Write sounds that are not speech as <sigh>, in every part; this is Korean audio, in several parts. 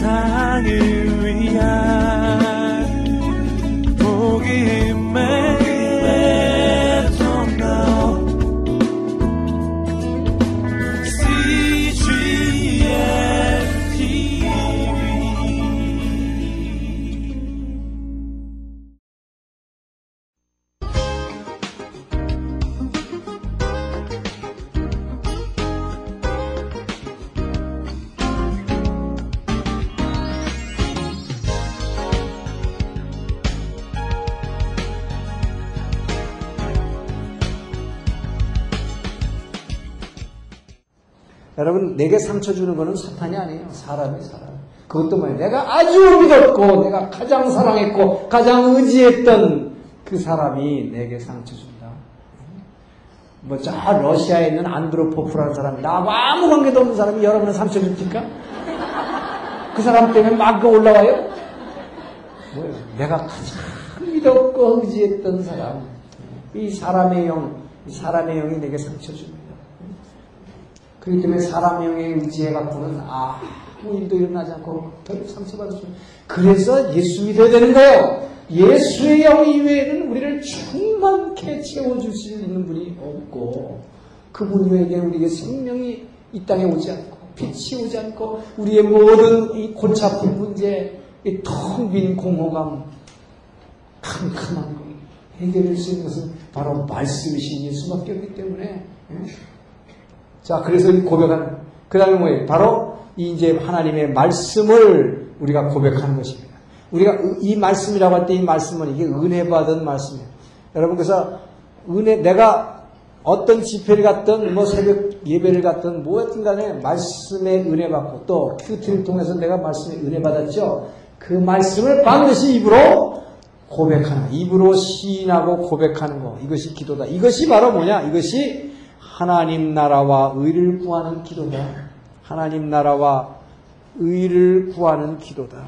세상을 위한 내게 상처 주는 거는 사탄이 아니에요. 사람이 사람. 그것도 뭐예요? 내가 아주 믿었고, 내가 가장 사랑했고, 가장 의지했던 그 사람이 내게 상처 준다. 뭐, 저 러시아에 있는 안드로포프라는 사람이 나하고 아무 관계도 없는 사람이 여러분은 상처 줍니까? 그 사람 때문에 막 올라와요? 뭐예요? 내가 가장 믿었고 의지했던 사람. 이 사람의 영, 이 사람의 영이 내게 상처 줍니다. 그렇기 때문에 사람의 영에 의지해 갖고는 아무 일도 일어나지 않고 별 상처받을 수 그래서 예수 믿어야 되는 거예요. 예수의 영 이외에는 우리를 충만케 채워줄 수 있는 분이 없고 그분 이외에 우리에게 생명이 이 땅에 오지 않고 빛이 오지 않고 우리의 모든 이 골치 아픈 문제, 텅빈 공허감, 캄캄한 거 해결할 수 있는 것은 바로 말씀이신 예수밖에 없기 때문에 자, 그래서 고백하는, 그 다음에 뭐예요? 바로 이제 하나님의 말씀을 우리가 고백하는 것입니다. 우리가 이 말씀이라고 할 때 이 말씀은 이게 은혜 받은 말씀이에요. 여러분, 그래서 은혜, 내가 어떤 집회를 갔든, 뭐 새벽 예배를 갔든, 뭐였든 간에 말씀의 은혜 받고 또 큐티를 통해서 내가 말씀의 은혜 받았죠. 그 말씀을 반드시 입으로 고백하는, 입으로 시인하고 고백하는 거. 이것이 기도다. 이것이 바로 뭐냐? 이것이 하나님 나라와 의를 구하는 기도다. 하나님 나라와 의를 구하는 기도다.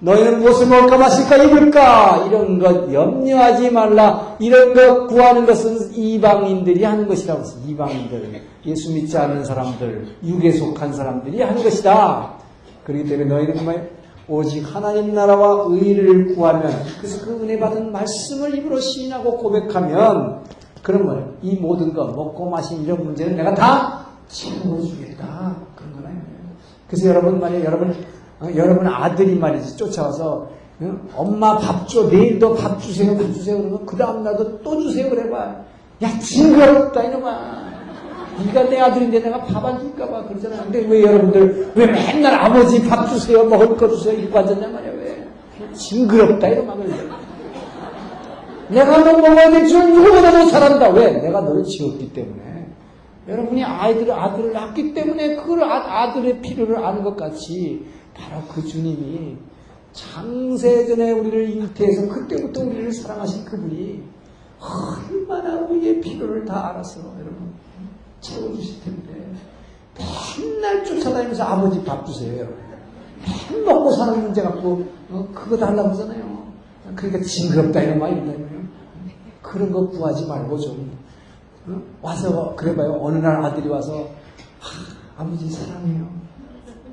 너희는 무엇을 먹을까 마실까 입을까 이런 것 염려하지 말라. 이런 것 구하는 것은 이방인들이 하는 것이라고 했어. 이방인들, 예수 믿지 않는 사람들, 육에 속한 사람들이 하는 것이다. 그렇기 때문에 너희는 정말 오직 하나님 나라와 의를 구하면 그래서 그 은혜 받은 말씀을 입으로 시인하고 고백하면 거예요. 이 모든 것, 먹고 마신 이런 문제는 내가 다 채워주겠다. 그런 거나요. 그래서 여러분 말이에요. 여러분, 어, 여러분 아들이 말이지 쫓아와서 어? 엄마 밥 줘. 내일도 밥 주세요. 밥 주세요. 그러면 그 다음날도 또 주세요. 그래봐. 야, 징그럽다 이놈아. 네가 내 아들인데 내가 밥 안 줄까봐 그러잖아. 근데 왜 여러분들 왜 맨날 아버지 밥 주세요. 먹을 거 주세요. 이러고 앉았냐 말이야. 왜? 징그럽다 이놈아. 그러잖아. 내가 너 먹어야겠지만 누구보다 더 잘한다. 왜? 내가 너를 지었기 때문에. 여러분이 아이들을, 아들을 낳기 때문에 그걸 아, 들의 필요를 아는 것 같이 바로 그 주님이 창세전에 우리를 잉태해서 그때부터 우리를 사랑하신 그분이 얼마나 우리의 필요를 다 알아서 여러분 채워주실 텐데 맨날 쫓아다니면서 아버지 여러분. 맨 먹고 사는 문제 갖고 어, 그거 달라고 하잖아요. 그러니까 징그럽다 이런 말이 있다. 그런 거 구하지 말고 좀 어? 와서 그래봐요. 어느 날 아들이 와서 아, 버지 사랑해요.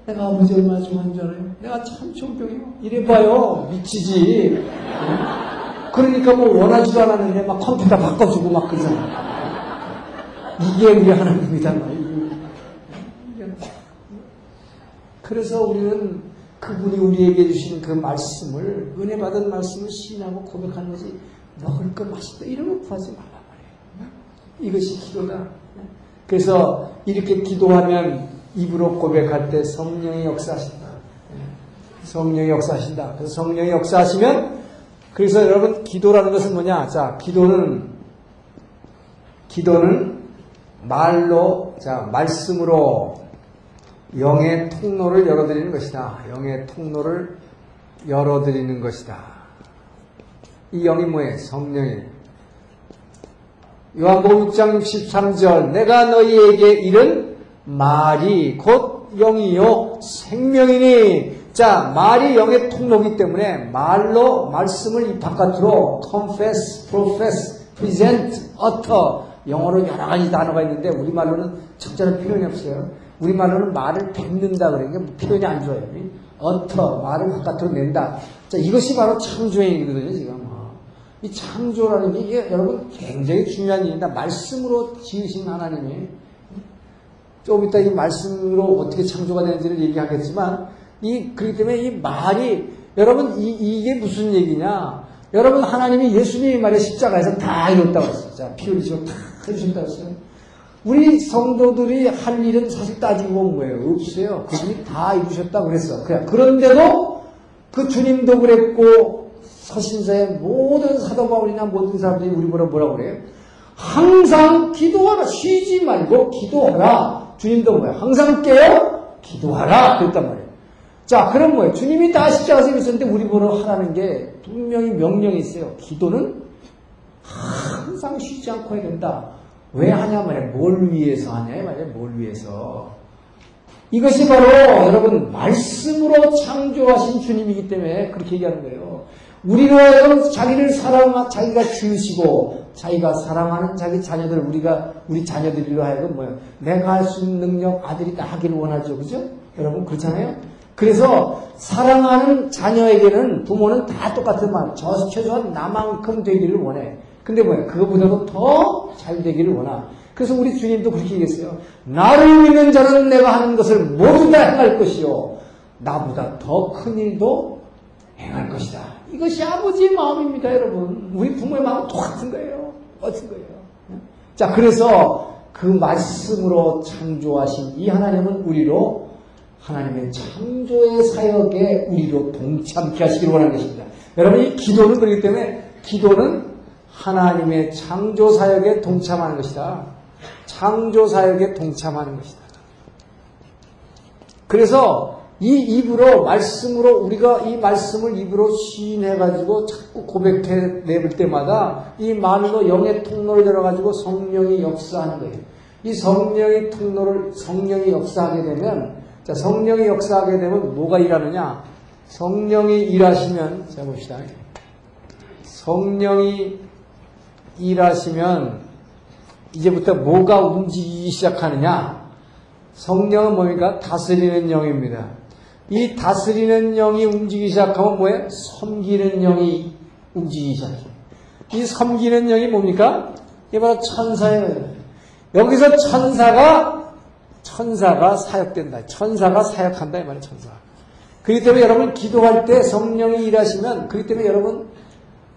내가 아버지 얼마나 좋아하는 줄 알아요? 내가 참 존경해요. 이래봐요. 미치지. 어? 그러니까 뭐 원하지도 않았는데 막 컴퓨터 바꿔주고 막 그러잖아. 이게 우리 하나님이다. 그래서 우리는 그분이 우리에게 주신 그 말씀을 은혜 받은 말씀을 시인하고 고백하는 것이 먹을 거 맛있다 이런 거 구하지 말라 말이에요. 이것이 기도다. 그래서 이렇게 기도하면 입으로 고백할 때 성령이 역사하신다. 성령이 역사하신다. 그래서 성령이 역사하시면 그래서 여러분 기도라는 것은 뭐냐? 자, 기도는 기도는 말로 자, 말씀으로 영의 통로를 열어드리는 것이다. 영의 통로를 열어드리는 것이다. 이 영이 뭐예요? 성령이. 요한복음 6장 63절 내가 너희에게 이른 말이 곧 영이요 생명이니 자 말이 영의 통로기 때문에 말로 말씀을 이 바깥으로 confess, profess, present, utter 영어로 여러 가지 단어가 있는데 우리말로는 적절한 표현이 없어요. 우리말로는 말을 뱉는다 그러니까 표현이 안 좋아요. 어터 말을 바깥으로 낸다. 자 이것이 바로 창조행위거든요 지금. 어. 이 창조라는 게 이게 여러분 굉장히 중요한 일입니다. 말씀으로 지으신 하나님이 좀 이따 이 말씀으로 어떻게 창조가 되는지를 얘기하겠지만 이 그렇기 때문에 이 말이 여러분 이, 이게 무슨 얘기냐? 여러분 하나님이 예수님이 말에 십자가에서 다 이뤘다고 했어요. 자, 피 흘리시고 다 해주신다고 했어요. 우리 성도들이 할 일은 사실 따지고 보면 뭐예요? 없어요. 그분이 다 이루셨다고 그랬어. 그래. 그런데도 그 주님도 그랬고 서신서의 모든 사도 바울이나 모든 사람들이 우리 보러 뭐라고 그래요? 항상 기도하라. 쉬지 말고 기도하라. 주님도 뭐예요? 항상 깨어 기도하라. 그랬단 말이에요. 자, 그럼 뭐예요? 주님이 다 십자가에서 있었는데 우리 보러 하라는 게 분명히 명령이 있어요. 기도는 항상 쉬지 않고 해야 된다. 왜 하냐 말이야. 뭘 위해서 하냐 말이야. 뭘 위해서. 이것이 바로 여러분 말씀으로 창조하신 주님이기 때문에 그렇게 얘기하는 거예요. 우리로 하여금 자기를 사랑, 자기가 지으시고 자기가 사랑하는 자기 자녀들 우리가 우리 자녀들로 하여금 뭐예요? 내가 할 수 있는 능력 아들이 다 하기를 원하죠, 그죠? 여러분 그렇잖아요. 그래서 사랑하는 자녀에게는 부모는 다 똑같은 마음. 저 최소한 나만큼 되기를 원해. 근데 뭐야? 그거보다도 더 잘 되기를 원하. 그래서 우리 주님도 그렇게 얘기했어요. 나를 믿는 자는 내가 하는 것을 모두 다 행할 것이요. 나보다 더 큰 일도 행할 것이다. 이것이 아버지의 마음입니다, 여러분. 우리 부모의 마음 똑같은 거예요. 똑같은 거예요. 자, 그래서 그 말씀으로 창조하신 이 하나님은 우리로 하나님의 창조의 사역에 우리로 동참케 하시기를 원하는 것입니다. 여러분, 이 기도는 그렇기 때문에 기도는 하나님의 창조 사역에 동참하는 것이다. 창조 사역에 동참하는 것이다. 그래서 이 입으로 말씀으로 우리가 이 말씀을 입으로 시인해 가지고 자꾸 고백해 내볼 때마다 이 말로 영의 통로를 열어 가지고 성령이 역사하는 거예요. 이 성령의 통로를 성령이 역사하게 되면 자 성령이 역사하게 되면 뭐가 일하느냐? 성령이 일하시면 자 봅시다. 성령이 일하시면 이제부터 뭐가 움직이기 시작하느냐? 성령은 뭡니까? 다스리는 영입니다. 이 다스리는 영이 움직이기 시작하면 뭐예요? 섬기는 영이 움직이기 시작해요. 이 섬기는 영이 뭡니까? 이게 바로 천사예요. 여기서 천사가 천사가 사역된다. 천사가 사역한다 이 말이에요. 천사. 그렇기 때문에 여러분 기도할 때 성령이 일하시면 그렇기 때문에 여러분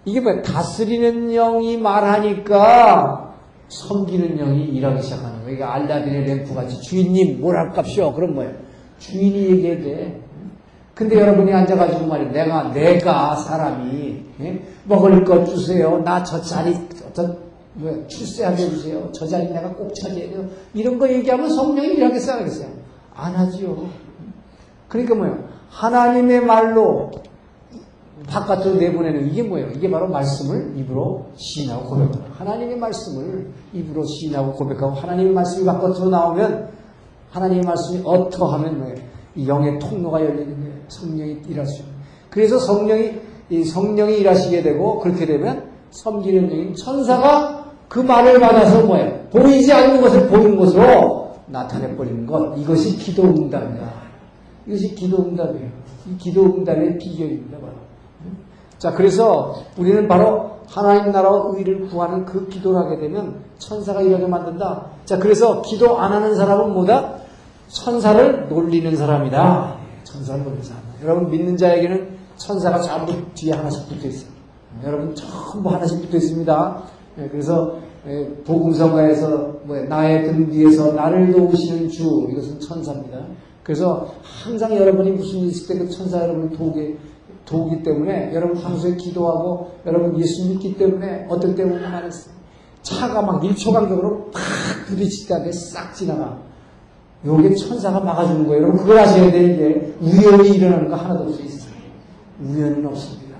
이게 뭐야? 다스리는 영이 말하니까 섬기는 영이 일하기 시작하는 거예요. 이게 알라딘의 램프 같이 주인님 뭘 할값이요? 그럼 뭐예요? 주인이 얘기해야 돼. 근데 여러분이 앉아가지고 말이야. 내가, 내가 사람이, 예? 먹을 것 주세요. 나 저 자리, 저, 뭐야, 출세하게 해주세요. 저 자리 내가 꼭 차지해야 돼요. 이런 거 얘기하면 성령이? 안 하겠어요? 안 하지요. 그러니까 뭐예요? 하나님의 말로 바깥으로 내보내는 이게 뭐예요? 이게 바로 말씀을 입으로 시인하고 고백하고 하나님의 말씀을 입으로 시인하고 고백하고 하나님의 말씀이 바깥으로 나오면 하나님의 말씀이 어떠하면 뭐예요? 이 영의 통로가 열리는. 성령이 있는. 그래서 성령이 이 성령이 일하시게 되고 그렇게 되면 섬기는 영인 천사가 그 말을 받아서 뭐예요? 보이지 않는 것을 보이는 것으로 나타내 버리는 것 이것이 기도 응답이다. 이것이 기도 응답이에요. 이 기도 응답의 비결입니다. 바로. 자, 그래서 우리는 바로 하나님 나라와 의를 구하는 그 기도를 하게 되면 천사가 일하게 만든다. 자, 그래서 기도 안 하는 사람은 뭐다? 천사를 놀리는 사람이다. 천사를 놀리는 사람. 여러분 믿는 자에게는 천사가 전부 뒤에 하나씩 붙어 있어요. 여러분 전부 하나씩 붙어 있습니다. 예, 그래서 예, 복음성가에서 뭐 나의 등 뒤에서 나를 도우시는 주 이것은 천사입니다. 그래서 항상 여러분이 무슨 일 있을 때 그 천사 여러분을 도우게 도우기 때문에 여러분 평소에 기도하고 여러분 예수 믿기 때문에 어떨 때 보면. 차가 막 1초 간격으로 팍때싹 지나가. 요게 천사가 막아주는 거예요. 여러분 그걸 아셔야 되는 게 우연히 일어나는 거 하나도 없어 있어요. 우연은 없습니다.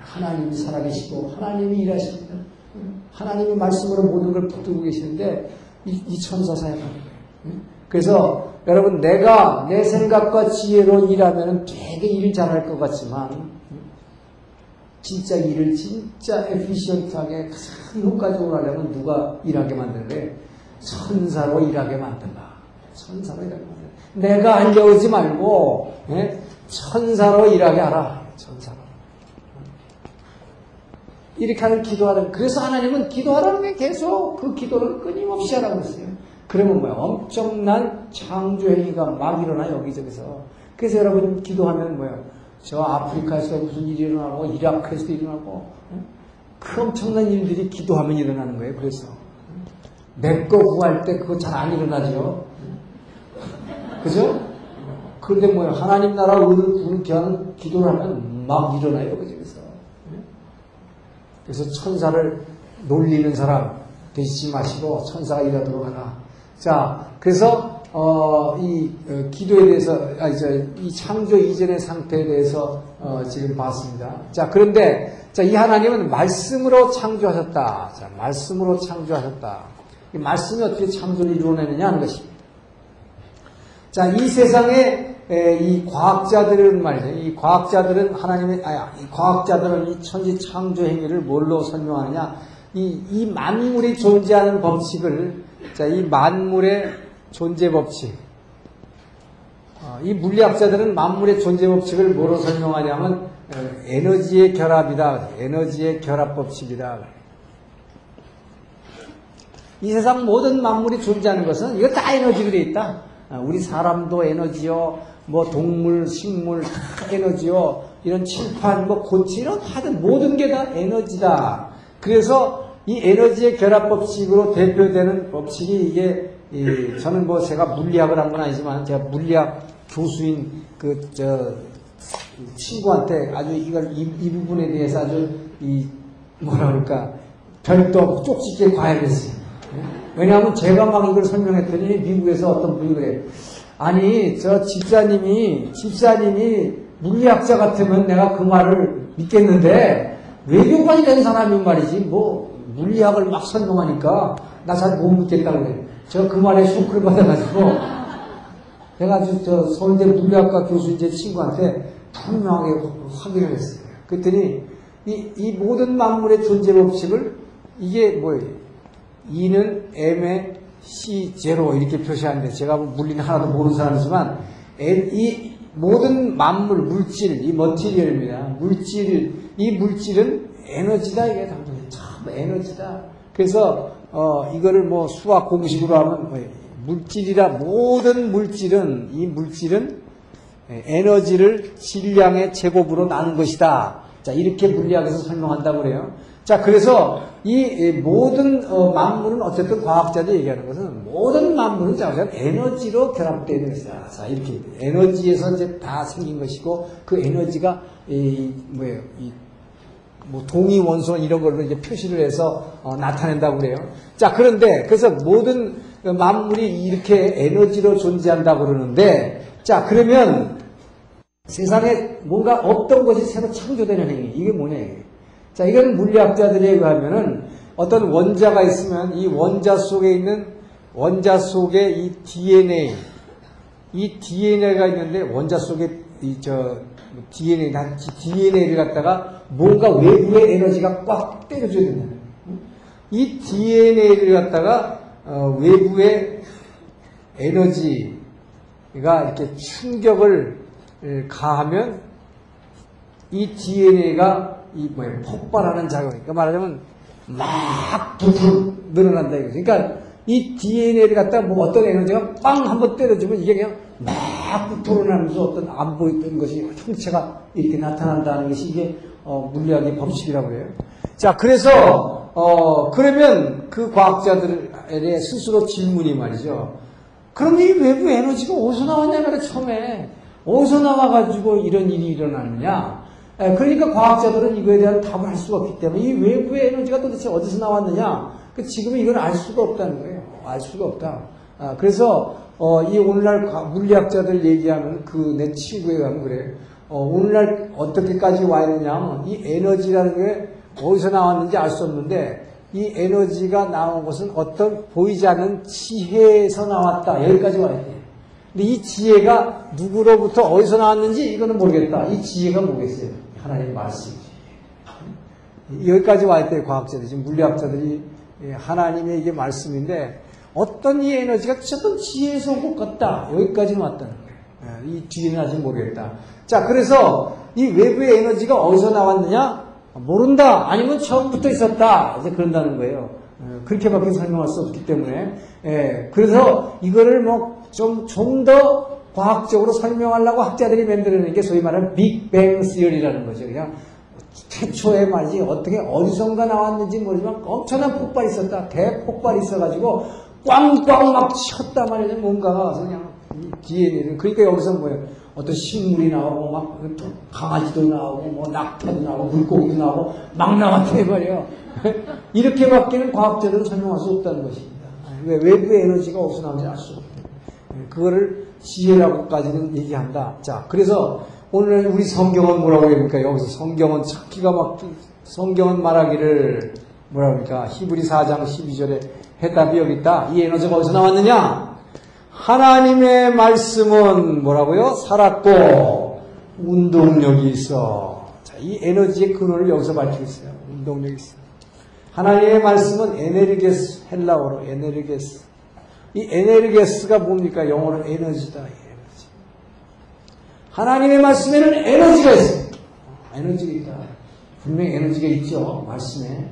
하나님이 살아계시고 하나님이 일하십니다. 하나님의 말씀으로 모든 걸 붙들고 계시는데 이, 이 천사 사역하는 거예요. 그래서 여러분 내가 내 생각과 지혜로 일하면 되게 일 잘할 것 같지만 진짜 일을 진짜 에피시언트하게 가장 효과적으로 하려면 누가 일하게 만드는데 천사로 일하게 만든다. 천사로 일하게 만들어. 내가 앉아오지 말고 예? 천사로 일하게 하라. 천사로. 이렇게 하는 기도하는 그래서 하나님은 기도하라는 게 계속 그 기도를 끊임없이 하라고 했어요. 그러면 뭐야? 엄청난 창조 행위가 막 일어나 여기저기서. 그래서 여러분 기도하면 뭐야? 저 아프리카에서 무슨 일이 일어나고 이라크에서도 일어나고 그 엄청난 일들이 기도하면 일어나는 거예요. 그래서 내 거 구할 때 그거 잘 안 일어나죠. 그죠? 그런데 뭐야? 하나님 나라 의를 부는 귀하는 기도를 하면 막 일어나요. 그저기서. 그래서 천사를 놀리는 사람 되시지 마시고 천사가 일하도록 하라. 자, 그래서 어, 이 어, 기도에 대해서 아, 이제 이 창조 이전의 상태에 대해서 어, 지금 봤습니다. 자, 그런데 자, 이 하나님은 말씀으로 창조하셨다. 자, 말씀으로 창조하셨다. 이 말씀이 어떻게 창조를 이루어내느냐 하는 것입니다. 자, 이 세상에 에, 이 과학자들은 말이죠. 이 과학자들은 하나님의, 아, 이 과학자들은 이 천지 창조 행위를 뭘로 설명하느냐? 이, 이 만물이 존재하는 법칙을, 자, 이 만물의 존재 법칙. 어, 이 물리학자들은 만물의 존재 법칙을 뭐로 설명하냐면, 어, 에너지의 결합이다. 에너지의 결합 법칙이다. 이 세상 모든 만물이 존재하는 것은 이거 다 에너지로 되어 있다. 아, 우리 사람도 에너지요, 뭐 동물, 식물 다 에너지요, 이런 칠판, 뭐 고치 이런 하여튼 모든 게 다 에너지다. 그래서 이 에너지의 결합 법칙으로 대표되는 법칙이 이게 이 저는 뭐 제가 물리학을 한 건 아니지만 제가 물리학 교수인 그 저 친구한테 아주 이걸 이, 이 부분에 대해서 아주 이 뭐라 그럴까 별도 쪽집게 과외했어요. 왜냐하면 제가 막 이걸 설명했더니 미국에서 어떤 분이 그래. 아니, 저 집사님이, 집사님이 물리학자 같으면 내가 그 말을 믿겠는데, 외교관이 된 사람이 말이지, 뭐, 물리학을 막 설명하니까, 나 잘 못 믿겠다고 그래. 저 그 말에 쇼크를 받아가지고, <laughs> 내가 저 서울대 물리학과 교수인 제 친구한테 분명하게 확인을 했어요. 그랬더니, 이, 이 모든 만물의 존재 법칙을, 이게 뭐예요? E는 M의 C0 이렇게 표시하는데 제가 뭐 물리는 하나도 모르는 사람이지만 이 모든 만물, 물질, 이 머티리얼입니다. 물질, 이 물질은 에너지다 이게 당연히 참 에너지다. 그래서 어 이거를 뭐 수학 공식으로 하면 뭐 물질이라 모든 물질은 이 물질은 에너지를 질량의 제곱으로 나눈 것이다. 자 이렇게 물리학에서 설명한다고 그래요. 자, 그래서 이 모든 어, 만물은 어쨌든 과학자들이 얘기하는 것은 모든 만물은 자, 에너지로 결합되어 있는 것이다. 자, 이렇게 에너지에서 이제 다 생긴 것이고 그 에너지가 이 뭐예요? 이 뭐 동위 원소는 이런 걸로 이제 표시를 해서 어, 나타낸다고 그래요. 자, 그런데 그래서 모든 만물이 이렇게 에너지로 존재한다고 그러는데 자, 그러면 세상에 뭔가 없던 것이 새로 창조되는 행위. 이게 뭐냐. 자, 이건 물리학자들에 의하면은 어떤 원자가 있으면 이 원자 속에 있는 원자 속에 이 DNA, 이 DNA가 있는데 원자 속에 이 저 DNA, DNA를 갖다가 뭔가 외부의 에너지가 꽉 때려줘야 된다. 이 DNA를 갖다가 어, 외부의 에너지가 이렇게 충격을 가하면 이 DNA가 이 뭐야 폭발하는 작용. 그러니까 말하자면 막 부풀 늘어난다 이거죠. 그러니까 이 DNA를 갖다 뭐 어떤 에너지가 빵 한번 때려주면 이게 그냥 막 부풀어나면서 어떤 안 보이던 것이 형체가 이렇게 나타난다는 것이 이게 어, 물리학의 법칙이라고 해요. 자, 그래서 어, 그러면 그 과학자들에 스스로 질문이 말이죠. 그럼 이 외부 에너지가 어디서 나왔냐 말이야 처음에 어디서 나와가지고 이런 일이 일어나느냐? 그러니까 과학자들은 이거에 대한 답을 할 수가 없기 때문에 이 외부의 에너지가 도대체 어디서 나왔느냐? 그 지금은 이걸 알 수가 없다는 거예요. 알 수가 없다. 아, 그래서 어, 이 오늘날 물리학자들 얘기하는 그 내 친구에 가면 그래. 어, 오늘날 어떻게까지 와 있느냐 이 에너지라는 게 어디서 나왔는지 알 수 없는데 이 에너지가 나온 것은 어떤 보이지 않는 지혜에서 나왔다. 여기까지 와 있대. 근데 이 지혜가 누구로부터 어디서 나왔는지 이거는 모르겠다. 이 지혜가 뭐겠어요? 하나님의 말씀이지. 여기까지 와 있대, 과학자들이. 지금 물리학자들이 하나님의 이게 말씀인데, 어떤 이 에너지가 어떤 지혜에서 온 것 같다. 여기까지는 왔다는 거예요. 예, 이 뒤에는 아직 모르겠다. 자, 그래서 이 외부의 에너지가 어디서 나왔느냐? 모른다. 아니면 처음부터 있었다. 이제 그런다는 거예요. 예, 그렇게밖에 설명할 수 없기 때문에. 예, 그래서 이거를 뭐 좀, 좀 더 과학적으로 설명하려고 학자들이 만들어낸 게 소위 말하는 빅뱅 시어리라는 거죠. 그냥 최초에 말이지 어떻게 어디선가 나왔는지 모르지만 엄청난 폭발이 있었다. 대폭발이 있어가지고 꽝꽝 막 쳤단 말이죠. 뭔가가 그냥 DNA를. 그러니까 여기서 뭐예요? 어떤 식물이 나오고 막 강아지도 나오고 뭐 낙타도 나오고 물고기도 나오고 막 나왔대 말이에요. <laughs> 이렇게밖에는 과학적으로 설명할 수 없다는 것입니다. 왜 외부의 에너지가 알수 없대. 그거를 지혜라고까지는 얘기한다. 자, 그래서 오늘 우리 성경은 뭐라고 합니까? 여기서 성경은 찾기가 막 성경은 말하기를 뭐라고 합니까? 히브리 4장 12절에 해답이 여기 있다. 이 에너지가 어디서 나왔느냐? 하나님의 말씀은 뭐라고요? 살았고 운동력이 있어. 자, 이 에너지의 근원을 여기서 밝히고 있어요. 운동력이 있어. 하나님의 말씀은 ἐνεργής, 헬라어로 ἐνεργής. 이 ἐνεργής가 뭡니까? 영어로 에너지다. 에너지. 하나님의 말씀에는 에너지가 있습니다. 에너지가 있다. 분명히 에너지가 있죠. 말씀에.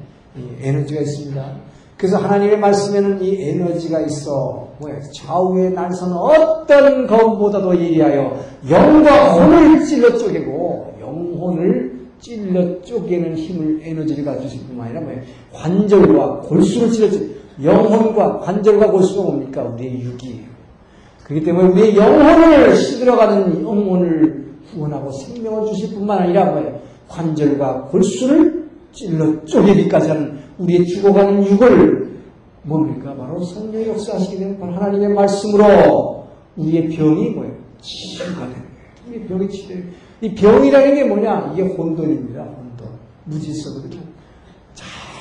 에너지가 있습니다. 그래서 하나님의 말씀에는 이 에너지가 있어. 뭐야? 좌우의 날선 어떤 검보다도 예리하여 영과 혼을 찔러 쪼개고 영혼을 찔러 쪼개는 힘을 에너지를 가지실 뿐만 아니라 뭐야? 관절과 골수를 찔러 쪼 영혼과 관절과 골수가 뭡니까? 우리의 육이에요. 그렇기 때문에 우리의 영혼을 시들어가는 영혼을 후원하고 생명을 주실 뿐만 아니라 뭐예요? 관절과 골수를 찔러 쪼개기까지 하는 우리의 죽어가는 육을 뭡니까? 바로 성령의 역사하시게 바로 하나님의 말씀으로 우리의 병이 뭐예요? 치유가 되는 거예요. 우리의 병이 치유. 이 병이라는 게 뭐냐? 이게 혼돈입니다. 혼돈. 무질서거든요.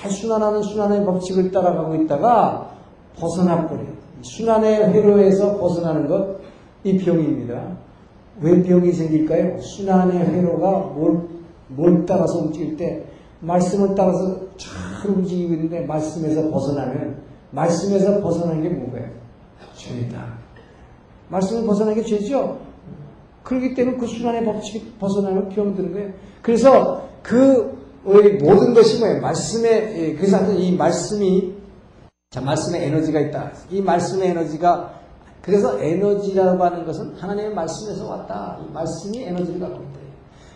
잘 순환하는 순환의 법칙을 따라가고 있다가 벗어나 버려요. 순환의 회로에서 벗어나는 것, 이 병입니다. 왜 병이 생길까요? 순환의 회로가 뭘, 뭘 따라서 움직일 때, 말씀을 따라서 잘 움직이고 있는데, 말씀에서 벗어나면, 말씀에서 벗어나는 게 뭔가요? 죄다. 말씀을 벗어나는 게 죄죠? 그렇기 때문에 그 순환의 법칙이 벗어나면 병드는 거예요. 그래서 그 모든 것이 뭐예요? 말씀에, 그래서 이 말씀이 자, 말씀에 에너지가 있다. 이 말씀의 에너지가 그래서 에너지라고 하는 것은 하나님의 말씀에서 왔다. 이 말씀이 에너지를 갖고 있다.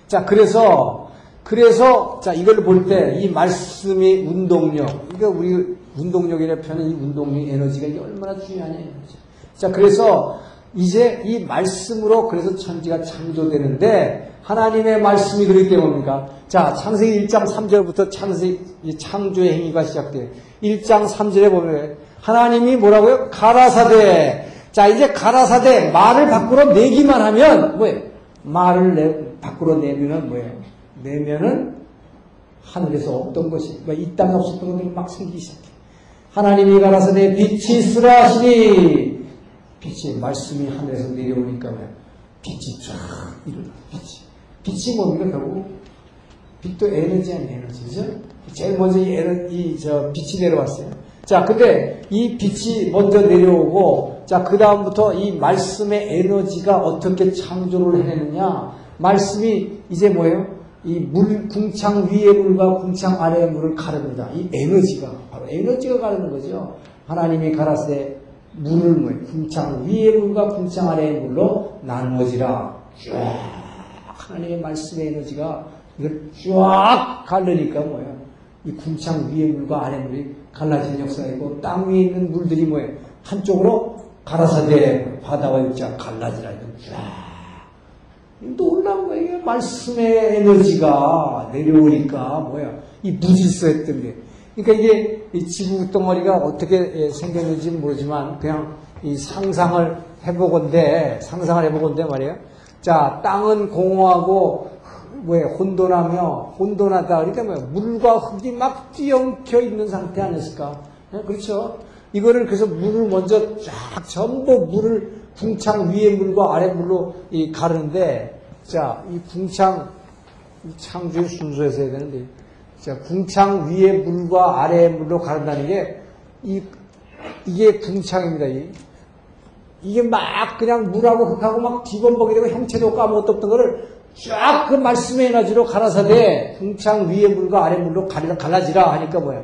자, 그래서 그래서 자 이걸 볼 때 이 말씀이 운동력. 이거 우리 운동력이라 표현은 이 운동력 에너지가 이게 얼마나 중요하냐 이거죠. 자, 그래서 이제 이 말씀으로 그래서 천지가 창조되는데 하나님의 말씀이 그렇기 때문입니까? 자, 창세기 1장 3절부터 창세기 창조의 행위가 시작돼요. 1장 3절에 보면 하나님이 뭐라고요? 가라사대. 자, 이제 가라사대 말을 밖으로 내기만 하면 뭐예요? 말을 내, 밖으로 내면은 뭐예요? 내면은 하늘에서 없던 것이 뭐이 땅에 없었던 것들이 막 생기기 시작해. 하나님이 가라사대 빛이 있으라 하시니 빛이 말씀이 하늘에서 내려오니까 뭐예요? 빛이 쫙 일어나. 빛이. 빛이 뭡니까 결국? 빛도 에너지 아니에요, 에너지. 그죠? 제일 먼저 이, 에너, 이, 저, 빛이 내려왔어요. 자, 근데 이 빛이 먼저 내려오고, 자, 그 다음부터 이 말씀의 에너지가 어떻게 창조를 해내느냐? 말씀이 이제 뭐예요? 이 물, 궁창 위의 물과 궁창 아래의 물을 가릅니다. 이 에너지가, 바로 에너지가 가르는 거죠. 하나님이 가라세 물을 뭐예요? 궁창 위의 물과 궁창 아래의 물로 나누어지라. 쫙. 하나님의 말씀의 에너지가 이걸 쫙 갈르니까 뭐예요? 이 궁창 위의 물과 아래 물이 갈라지는 역사이고 땅 위에 있는 물들이 뭐예요? 한쪽으로 가라사대 바다와 육지가 갈라지라 쫙. 놀라운 거예요. 말씀의 에너지가 내려오니까 뭐야? 이 무질서했던 게. 그러니까 이게 이 지구 덩어리가 어떻게 생겼는지 모르지만 그냥 이 상상을 해보건데 상상을 해보건데 말이에요. 자, 땅은 공허하고 왜 혼돈하며 혼돈하다 그러니까 뭐야 물과 흙이 막 뛰엉켜 있는 상태 아니었을까? 네, 그렇죠? 이거를 그래서 물을 먼저 쫙 전부 물을 궁창 위의 물과 아래 물로 이 가르는데 자, 이 궁창 이 창조의 순서에서 해야 되는데 자, 궁창 위의 물과 아래의 물로 가른다는 게 이 이게 궁창입니다. 이. 이게 막 그냥 물하고 흙하고 막 뒤범벅이 되고 형체도 없고 아무것도 없던 거를 쫙 그 말씀의 에너지로 갈아서되 궁창 위에 물과 아래 물로 갈라, 갈라지라 하니까 뭐야.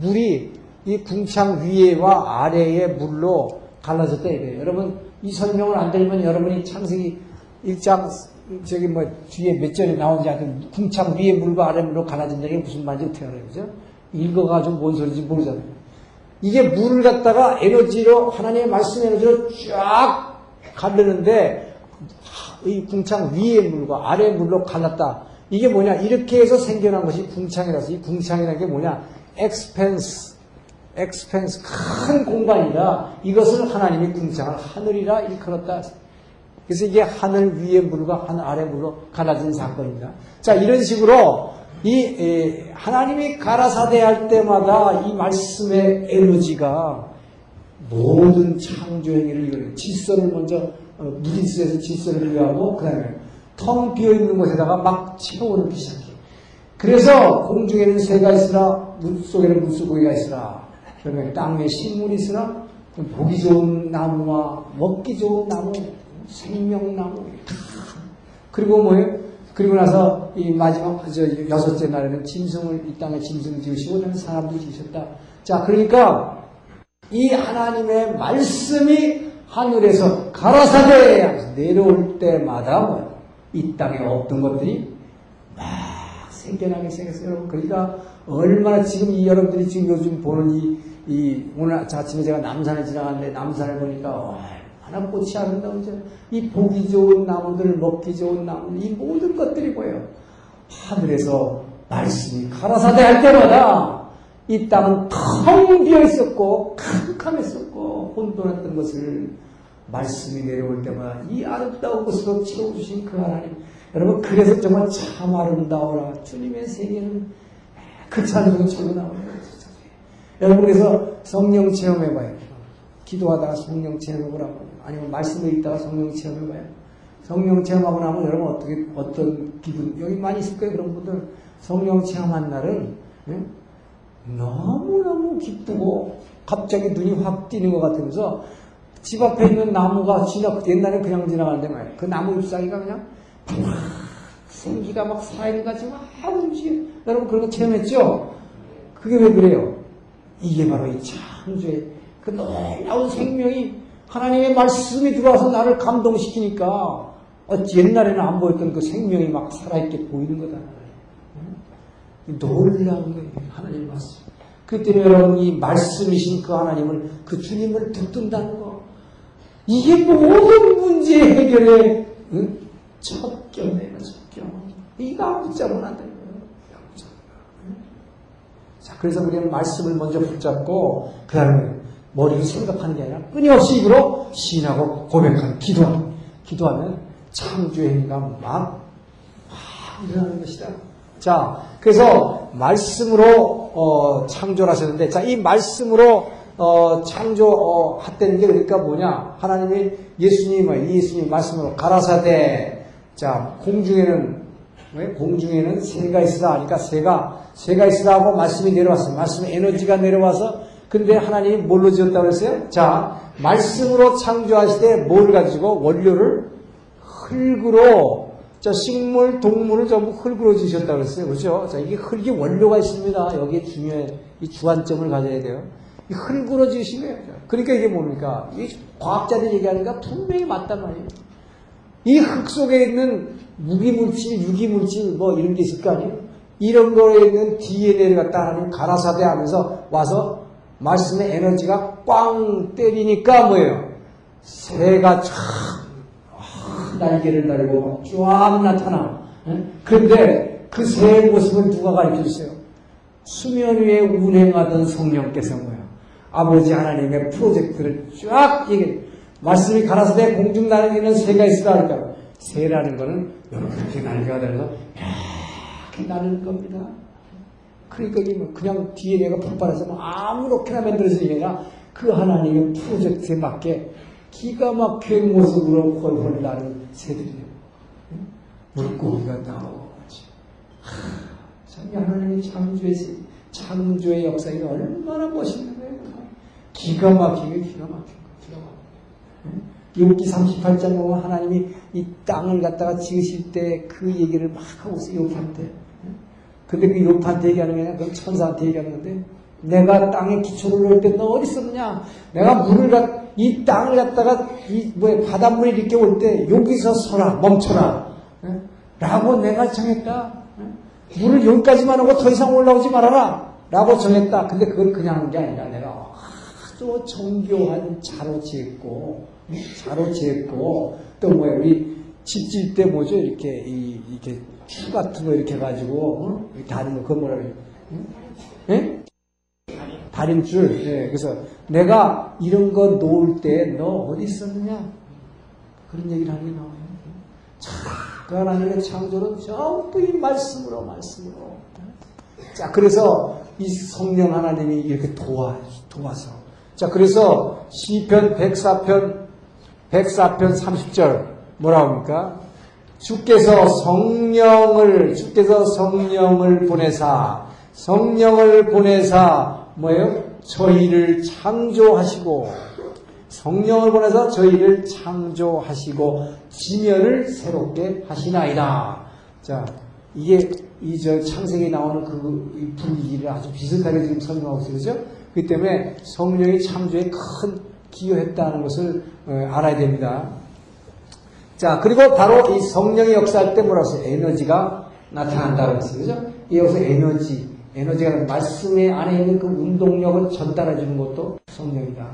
물이 이 궁창 위에와 아래의 물로 갈라졌다 이거예요. 여러분 이 설명을 안 들으면 여러분이 창세기 1장 저기 뭐 뒤에 몇 절에 나오지 않은 궁창 위에 물과 아래 물로 갈라진다는 게 무슨 말인지 알아요. 그죠? 읽어가지고 뭔 소리인지 모르잖아요. 이게 물을 갖다가 에너지로 하나님의 말씀 에너지로 쫙 가르는데 이 궁창 위의 물과 아래 물로 갈랐다. 이게 뭐냐? 이렇게 해서 생겨난 것이 궁창이라서 이 궁창이라는 게 뭐냐? expanse, expanse 큰 공간이라 이것을 하나님이 궁창을 하늘이라 일컬었다. 그래서 이게 하늘 위의 물과 하늘 아래 물로 갈라진 사건입니다. 자 이런 식으로 이 에, 하나님이 가라사대할 때마다 이 말씀의 에너지가 모든 창조 행위를 이루는 질서를 먼저 어, 무질서에서 질서를 이루하고 그다음에 텅 비어 있는 곳에다가 막 채워넣기 시작해. 그래서 공중에는 새가 있으라 물 속에는 물소고기가 있으라. 그러면 땅 위에 식물이 있으라 보기 좋은 나무와 먹기 좋은 나무, 생명나무 그리고 뭐예요? 그리고 나서 이 마지막 저 여섯째 날에는 짐승을 이 땅에 짐승을 지으시고 저는 사람도 지으셨다. 자, 그러니까 이 하나님의 말씀이 하늘에서 가라사대 내려올 때마다 뭐야? 이 땅에 없던 것들이 막 시작했어요. 여러분, 그러니까 얼마나 지금 이 여러분들이 지금 요즘 보는 이, 이 오늘 아침에 제가 남산에 지나갔는데 남산을 보니까 얼마나 꽃이 아름다운지 이 보기 좋은 나무들, 먹기 좋은 나무들, 이 모든 것들이 뭐예요? 하늘에서 말씀이 가라사대 할 때마다 이 땅은 텅 비어 있었고 캄캄했었고 혼돈했던 것을 말씀이 내려올 때마다 이 아름다운 것으로 채워주신 그 하나님. 여러분 그래서 정말 참 아름다워라. 주님의 세계는 그 찬송이 절로 나오는 거예요 여러분 그래서 성령 체험해봐요. 기도하다가 성령 체험해보라고 아니면 말씀을 읽다가 성령 체험해봐요. 성령 체험하고 나면 여러분 어떻게 어떤 기분? 여기 많이 있을 거예요 그런 분들. 성령 체험한 날은 네? 너무너무 기쁘고 갑자기 눈이 확 띄는 것 같으면서 집 앞에 있는 나무가 지나 옛날에 그냥 지나가는데 말이야. 그 나무 잎사귀가 그냥 막 생기가 막 살아있는같이 막 움직여. 여러분 그런 거 체험했죠? 그게 왜 그래요? 이게 바로 이 창조의 그 놀라운 생명이 하나님의 말씀이 들어와서 나를 감동시키니까 어찌 옛날에는 안 보였던 그 생명이 막 살아있게 보이는 거다. 놀라운 거예요. 하나님 말씀. 그 때문에 여러분 이 말씀이신 그 하나님을 그 주님을 붙든다는 거. 이게 모든 문제 해결의 응? 첫 견이에요. 첫 견. 이거 안 붙잡으면 안 거예요. 자, 그래서 우리는 말씀을 먼저 붙잡고 그 다음에 머리로 생각하는 게 아니라 끊임없이 입으로 신하고 고백하는 기도하는 기도하면 창조의 행위가 막, 막 일어나는 것이다. 자, 그래서 말씀으로 어, 창조를 하셨는데, 자, 이 말씀으로 어, 창조했다는 게 그러니까 뭐냐? 하나님이 예수님을 예수님 말씀으로 가라사대, 자, 공중에는 왜? 공중에는 새가 있으라 하니까 새가 새가 있으라 하고 말씀이 내려왔어요. 말씀의 에너지가 내려와서 근데 하나님이 뭘로 지었다고 그랬어요? 자, 말씀으로 창조하시되 뭘 가지고 원료를 흙으로 자, 식물, 동물을 전부 흙으로 지으셨다고 그랬어요. 그렇죠? 자, 이게 흙이 원료가 있습니다. 여기에 중요해. 이 주안점을 가져야 돼요. 이 흙으로 지으신 거예요. 그러니까 이게 뭡니까? 이 과학자들이 얘기하는 게 분명히 맞단 말이에요. 이 흙 속에 있는 무기물질, 유기물질, 뭐 이런 게 있을 거 아니에요? 이런 거에 있는 DNA를 갖다 하나님 가라사대 하면서 와서 말씀의 에너지가 꽝 때리니까 뭐예요? 새가 참 날개를 달고 쫙 나타나. 그런데 그 새의 모습을 누가 가르쳐 주세요? 수면 위에 운행하던 성령께서 뭐예요? 아버지 하나님의 프로젝트를 쫙 얘기 말씀이 가라사대 공중 날리는 새가 있으라 하니까 새라는 거는 이렇게 날개가 달려서 이렇게 나는 겁니다. 그러니까 이게 뭐 그냥 DNA가 폭발해서 뭐 아무렇게나 만들어지는 게 아니라 그 하나님의 프로젝트에 맞게 기가 막힌 모습으로 헐헐 나는 새들이에요. 물고기가 나오고 참 하나님의 창조의 창조의 역사가 얼마나 멋있는 거예요. 기가 막히게 기가 막힌 거, 기가 막힌 거. 욥기 38장 보면 하나님이 이 땅을 갖다가 지으실 때 그 얘기를 막 하고 있어요, 욥한테. 근데 그 욥한테 얘기하는 게 아니라 그 천사한테 얘기하는 건데 내가 땅에 기초를 놓을 때 너 어디 있었느냐? 내가 물을 갖, 이 땅을 갖다가 이 뭐야 바닷물이 이렇게 올 때 여기서 서라 멈춰라 예? 라고 내가 정했다. 예? 물을 여기까지만 하고 더 이상 올라오지 말아라 라고 정했다. 근데 그걸 그냥 하는 게 아니라 내가 아주 정교한 자로 지었고 예? 자로 지었고 또 뭐야 우리 집질 때 뭐죠 이렇게 이, 이렇게 줄 같은 거 이렇게 해가지고 어? 다른 거 그거 뭐라 그래? 예? 다림줄. 예, 그래서 내가 이런 거 놓을 때 너 어디 있었느냐? 그런 얘기를 하는 게 나와요. 참, 그 하나님의 창조는 전부 이 말씀으로, 말씀으로. 자, 그래서 이 성령 하나님이 이렇게 도와, 도와서. 자, 그래서 시편 104편, 104편 30절 뭐라 합니까? 주께서 성령을, 주께서 성령을 보내사, 성령을 보내사, 뭐예요? 저희를 창조하시고, 성령을 보내서 저희를 창조하시고, 지면을 새롭게 하시나이다. 자, 이게, 이 저 창세기에 나오는 그 분위기를 아주 비슷하게 지금 설명하고 있어요. 그죠? 그 때문에 성령이 창조에 큰 기여했다는 것을 어, 알아야 됩니다. 자, 그리고 바로 이 성령이 역사할 때 뭐라고 했어요? 에너지가 나타난다고 했어요. 그죠? 이 여기서 에너지, 에너지가 말씀의 안에 있는 그 운동력을 전달해 주는 것도 성령이다.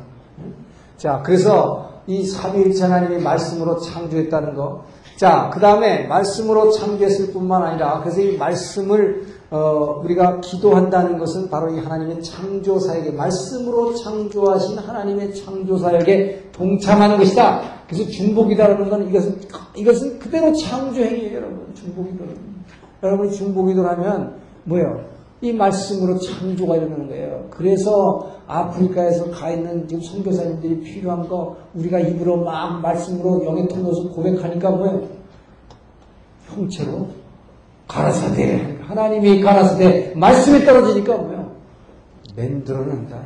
자, 그래서 이 삼위일체 하나님이 말씀으로 창조했다는 거. 자, 그 다음에 말씀으로 창조했을 뿐만 아니라 그래서 이 말씀을 어, 우리가 기도한다는 것은 바로 이 하나님의 창조사역에 말씀으로 창조하신 하나님의 창조사역에 동참하는 것이다. 그래서 중보기도라는 건 이것은 이것은 그대로 창조행위예요, 여러분. 중보기도는 여러분이 하면 뭐예요? 이 말씀으로 창조가 일어나는 거예요. 그래서 아프리카에서 가 있는 지금 선교사님들이 필요한 거 우리가 입으로 막 말씀으로 영의 통로서 고백하니까 뭐예요? 형체로 가라사대 하나님이 가라사대 말씀이 떨어지니까 뭐예요? 만들어낸다.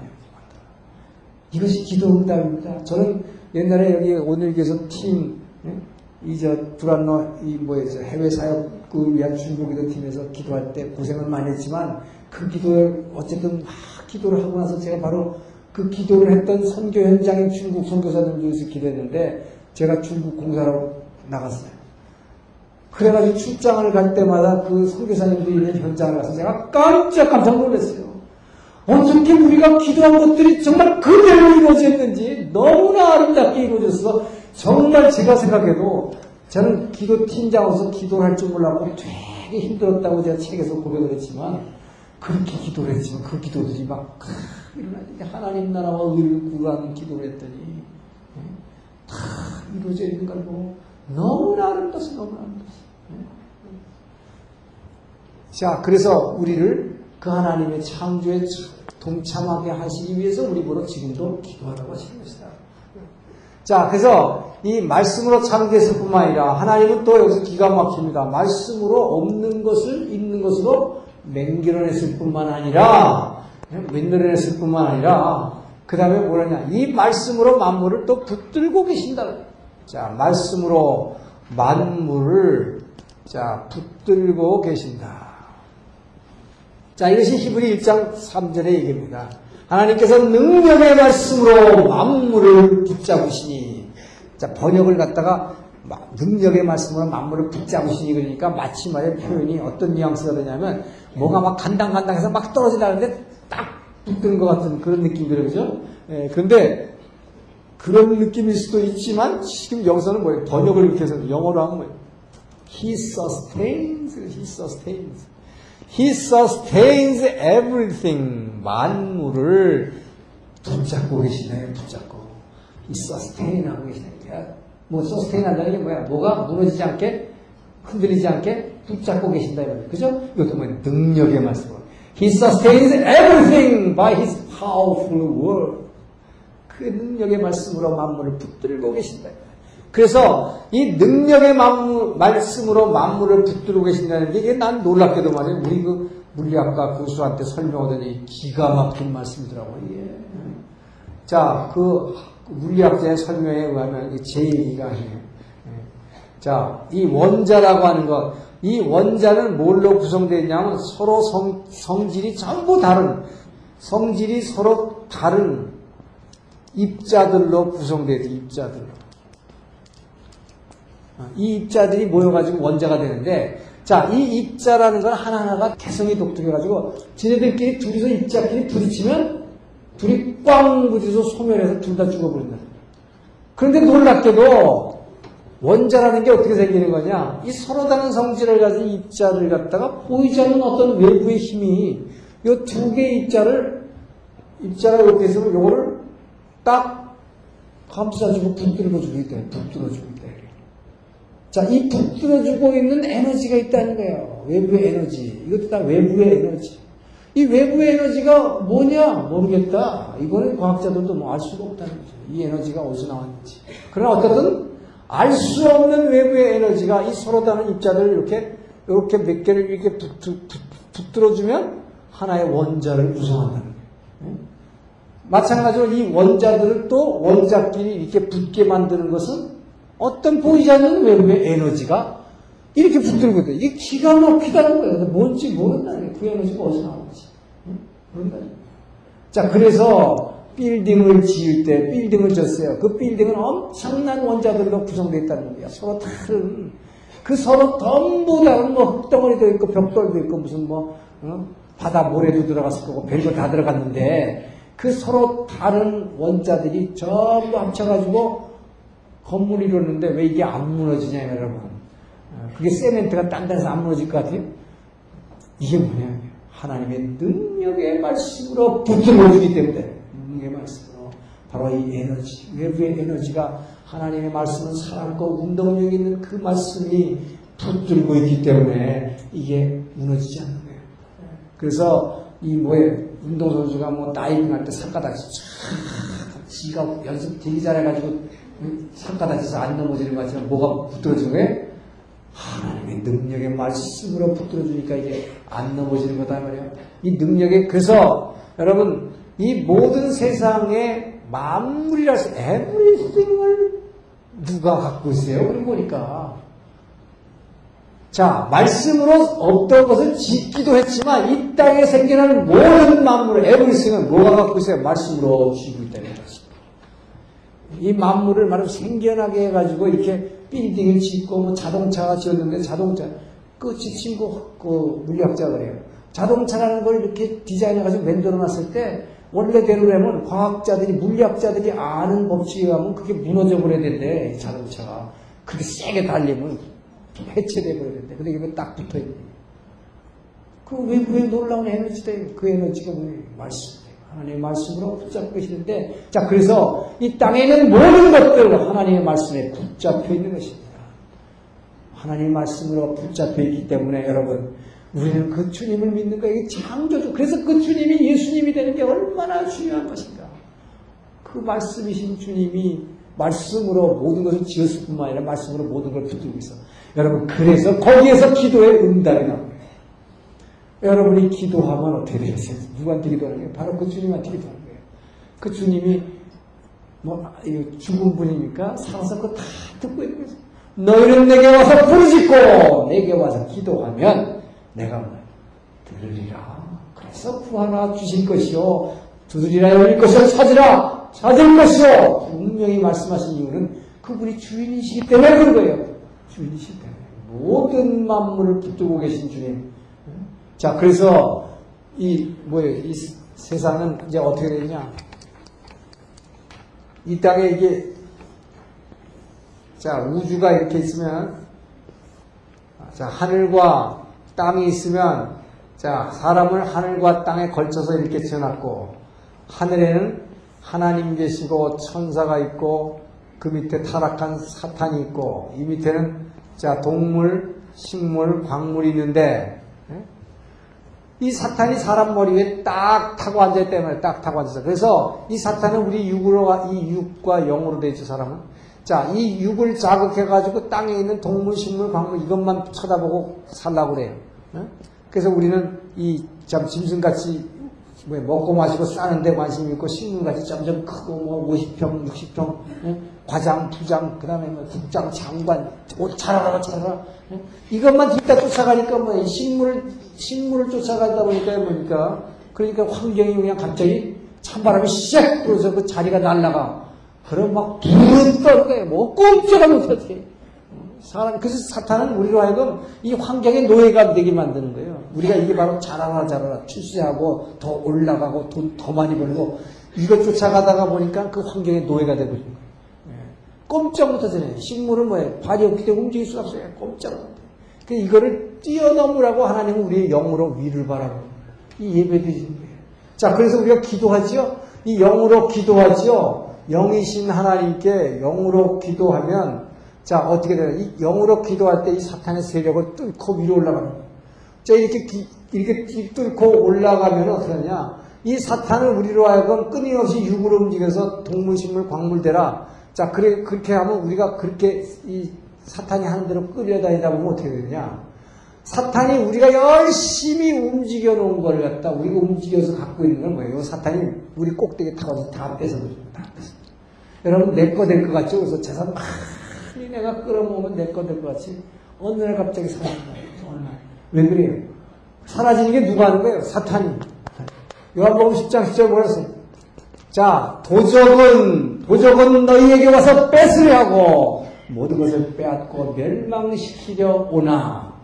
이것이 기도 응답입니다. 저는 옛날에 여기 오늘 교회에서 팀 이저 불안노 이 뭐였죠 해외 사역을 위한 중보기도 팀에서 기도할 때 고생을 많이 했지만 그 기도에 어쨌든 막 기도를 하고 나서 제가 바로 그 기도를 했던 선교 현장인 중국 선교사들 중에서 기도했는데 제가 중국 공사로 나갔어요. 그래가지고 출장을 갈 때마다 그 선교사님들이 있는 현장을 가서 제가 깜짝 깜짝 놀랐어요. 어떻게 우리가 기도한 것들이 정말 그대로 이루어졌는지 너무나 아름답게 이루어졌어. 정말 제가 생각해도 저는 기도 팀장으로서 기도를 할줄 몰랐고 되게 힘들었다고 제가 책에서 고백을 했지만 그렇게 기도를 했지만 그 기도들이 막 일어나지 하나님 나라와 의를 구하는 기도를 했더니 다 이루어져 있는 걸 보고 너무나 아름다웠어 너무나 아름다웠어 자 그래서 우리를 그 하나님의 창조에 동참하게 하시기 위해서 우리 보러 지금도 기도하라고 하시는 것이다. 자, 그래서 이 말씀으로 창조했을 뿐만 아니라 하나님은 또 여기서 기가 막힙니다. 말씀으로 없는 것을 있는 것으로 맹결어냈을 뿐만 아니라 맹결어냈을 뿐만 아니라 그 다음에 뭐라냐 이 말씀으로 만물을 또 붙들고 계신다. 자, 말씀으로 만물을 자 붙들고 계신다. 자, 이것이 히브리 1장 3절의 얘기입니다. 하나님께서 능력의 말씀으로 만물을 붙잡으시니. 자, 번역을 갖다가 능력의 말씀으로 만물을 붙잡으시니 그러니까 마치 말의 표현이 어떤 뉘앙스가 되냐면 뭐가 막 간당간당해서 막 떨어지다는데 딱 붙는 것 같은 그런 느낌이 들어요. 그죠? 예, 그런데 그런 느낌일 수도 있지만 지금 여기서는 뭐예요? 번역을 이렇게 해서 영어로 하면 뭐예요? He sustains, he sustains. He sustains everything. 만물을 붙잡고 계시네요. 붙잡고. He sustain 하고 계시네요. 뭐 sustain 한다는 게 뭐야? 뭐가 무너지지 않게 흔들리지 않게 붙잡고 계신다 이거죠. 그죠? 이것도 뭐 능력의 말씀으로. He sustains everything by his powerful word. 그 능력의 말씀으로 만물을 붙들고 계신다. 그래서 이 능력의 만물, 말씀으로 만물을 붙들고 계신다는 게 이게 난 놀랍게도 말이에요. 우리 그 물리학과 교수한테 설명하더니 기가 막힌 말씀이더라고요. 예. 자, 그 물리학자의 설명에 의하면 이 제1이가 해요. 예. 자, 이 원자라고 하는 것, 이 원자는 뭘로 구성되어 있냐면 서로 성, 성질이 전부 다른, 성질이 서로 다른 입자들로 구성되어 입자들로. 어, 이 입자들이 모여가지고 원자가 되는데, 자, 이 입자라는 건 하나하나가 개성이 독특해가지고, 지네들끼리 둘이서 입자끼리 부딪히면, 둘이 꽝 부딪혀서 소멸해서 둘 다 죽어버린다. 그런데 놀랍게도, 원자라는 게 어떻게 생기는 거냐? 이 서로 다른 성질을 가진 입자를 갖다가 보이지 않는 어떤 외부의 힘이, 이 두 개의 입자를, 입자가 이렇게 있으면 요거를 딱 감싸주고 붙들어주고 있다. 붙들어주고 있다. 자, 이 붙들어주고 있는 에너지가 있다는 거예요. 외부의 에너지. 이것도 다 외부의 에너지. 이 외부의 에너지가 뭐냐? 모르겠다. 이거는 과학자들도 뭐 알 수가 없다는 거죠. 이 에너지가 어디서 나왔는지. 그러나 어떻든 알 수 없는 외부의 에너지가 이 서로 다른 입자들을 이렇게, 이렇게 몇 개를 이렇게 붙, 붙, 붙 들어주면 하나의 원자를 구성한다는 거예요. 마찬가지로 이 원자들을 또 원자끼리 이렇게 붙게 만드는 것은 어떤 보이지 않는 외부의 에너지가 이렇게 있다. 이게 기가 막히다는 거예요. 뭔지 모른다는 거예요. 그 에너지가 어디서 나오는지. 응? 모른다는 거예요. 자, 그래서 빌딩을 지을 때 빌딩을 졌어요. 그 빌딩은 엄청난 원자들로 구성되어 있다는 거예요. 서로 다른 그 서로 전부 다른 뭐 흙덩어리도 있고 벽돌도 있고 무슨 뭐 어? 바다 모래도 들어갔을 거고 별거 다 들어갔는데 그 서로 다른 원자들이 전부 합쳐가지고 건물이 이뤘는데 왜 이게 안 무너지냐 여러분 그게 세멘트가 딴 데서 안 무너질 것 같아요? 이게 뭐냐? 하나님의 능력의 말씀으로 붙들어 주기 때문에. 능력의 말씀으로. 바로 이 에너지 외부의 에너지가 하나님의 말씀은 살아있고 운동력 있는 그 말씀이 붙들고 있기 때문에 이게 무너지지 않는 거예요. 그래서 이 뭐에 운동선수가 뭐 다이빙 할때촥 지가 연습 되게 잘해가지고 산가닥쳐서 안 넘어지는 것처럼 뭐가 붙들어지는 거예요? 하나님의 능력의 말씀으로 붙들어주니까 이게 안 넘어지는 거다 말이에요. 이 능력에 그래서 여러분 이 모든 세상의 만물이라서 에브리띵을 누가 갖고 있어요? 그런 거니까. 자, 말씀으로 없던 것을 짓기도 했지만 이 땅에 생겨나는 모든 만물을 에브리띵은 뭐가 갖고 있어요? 말씀으로 쥐고 있다는 것입니다. 이 만물을 말하면 생겨나게 해가지고 이렇게 빌딩을 짓고 뭐 자동차가 지었는데 자동차 끝이 친구 그 물리학자가 그래요. 자동차라는 걸 이렇게 디자인해가지고 만들어놨을 때 원래대로라면 과학자들이 물리학자들이 아는 법칙에 의하면 그게 무너져 버려야 된대 이 자동차가 그렇게 세게 달리면 해체돼 버려야 된대. 근데 이게 딱 붙어 있네. 그 외부에 놀라운 에너지다. 그 에너지가 뭐예요? 말씀. 하나님의 말씀으로 붙잡고 계시는데, 자, 그래서 이 땅에 있는 모든 것들 하나님의 말씀에 붙잡혀 있는 것입니다. 하나님의 말씀으로 붙잡혀 있기 때문에 여러분, 우리는 그 주님을 믿는 거, 이게 창조주. 그래서 그 주님이 예수님이 되는 게 얼마나 중요한 것인가. 그 말씀이신 주님이 말씀으로 모든 것을 지었을 뿐만 아니라 말씀으로 모든 걸 붙들고 있어. 여러분, 그래서 거기에서 기도의 응답이 나옵니다. 여러분이 기도하면 어떻게 되겠어요? 누구한테 기도하는 거예요? 바로 그 주님한테 기도하는 거예요. 그 주님이 뭐 죽은 분이니까 살아서 그거 다 듣고 있는 거죠. 너희는 내게 와서 부르짖고 내게 와서 기도하면 내가 뭐 들으리라. 그래서 구하라 주실 것이요. 두드리라 열릴 것이요. 찾으라 찾을 것이요. 분명히 말씀하신 이유는 그분이 주인이시기 때문에 그런 거예요. 주인이시기 때문에. 모든 만물을 붙들고 계신 주님. 자, 그래서 이 뭐예요? 이 세상은 이제 어떻게 되냐? 이 땅에 이게 자 우주가 이렇게 있으면 자 하늘과 땅이 있으면 자 사람을 하늘과 땅에 걸쳐서 이렇게 지어놨고 하늘에는 하나님 계시고 천사가 있고 그 밑에 타락한 사탄이 있고 이 밑에는 자 동물, 식물, 광물이 있는데 이 사탄이 사람 머리 위에 딱 타고 앉아있기 때문에 딱 타고 앉아서. 그래서 이 사탄은 우리 육으로 이 육과 영으로 되죠 사람은. 자 이 육을 자극해 가지고 땅에 있는 동물 식물 광물 이것만 쳐다보고 살라고 그래요. 그래서 우리는 이참 짐승같이 뭐 먹고 마시고 싸는데 관심 있고 식물같이 점점 크고 뭐 50평, 60평 예? 과장, 부장, 그 다음에 뭐 국장, 장관 옷 잘하라 잘하라 예? 이것만 뒤따 쫓아가니까 뭐 식물을 식물을 쫓아가다 보니까 보니까 그러니까 환경이 그냥 갑자기 찬바람이 샥 불어서 그 자리가 날라가 그럼 막 불은 떠는 거예요 뭐 꼼짝을 못하게 사람, 그래서 사탄은 우리로 하여금 이 환경의 노예가 되게 만드는 거예요. 우리가 이게 바로 잘하라, 잘하라, 출세하고, 더 올라가고, 돈 더 많이 벌고, 이것 쫓아가다가 보니까 그 환경의 노예가 되버리는 거예요. 예. 꼼짝 못하잖아요. 식물은 뭐예요? 발이 없기 때문에 움직일 수 없어요. 꼼짝을 못해요. 그 이거를 뛰어넘으라고 하나님은 우리의 영으로 위를 바라고, 이 예배 드리는 거예요. 자, 그래서 우리가 기도하지요? 이 영으로 기도하지요? 영이신 하나님께 영으로 기도하면 자, 어떻게 돼요? 이 영으로 기도할 때 이 사탄의 세력을 뚫고 위로 올라가는 거예요. 자, 이렇게, 기, 이렇게 뚫고 올라가면 어떻게 하냐? 이 사탄을 우리로 하여금 끊임없이 육으로 움직여서 동물식물 광물대라. 자, 그래, 그렇게 하면 우리가 그렇게 이 사탄이 하는 대로 끌려다니다 보면 어떻게 되느냐? 사탄이 우리가 열심히 움직여 놓은 걸 갖다 우리가 움직여서 갖고 있는 건 뭐예요? 사탄이 우리 꼭대기 타고 다 뺏어버립니다. 여러분, 내 거 될 것 같죠? 그래서 재산 막 많이 내가 끌어모으면 내 거 될 것 같이 어느 날 갑자기 사라진 거예요. 어느 날. 왜 그래요? 사라지는 게 누가 하는 거예요? 사탄이. 요한복음 10장 10절 뭐랬어요? 자, 도적은, 도적은 너희에게 와서 뺏으려 하고, 모든 것을 빼앗고 멸망시키려 오나,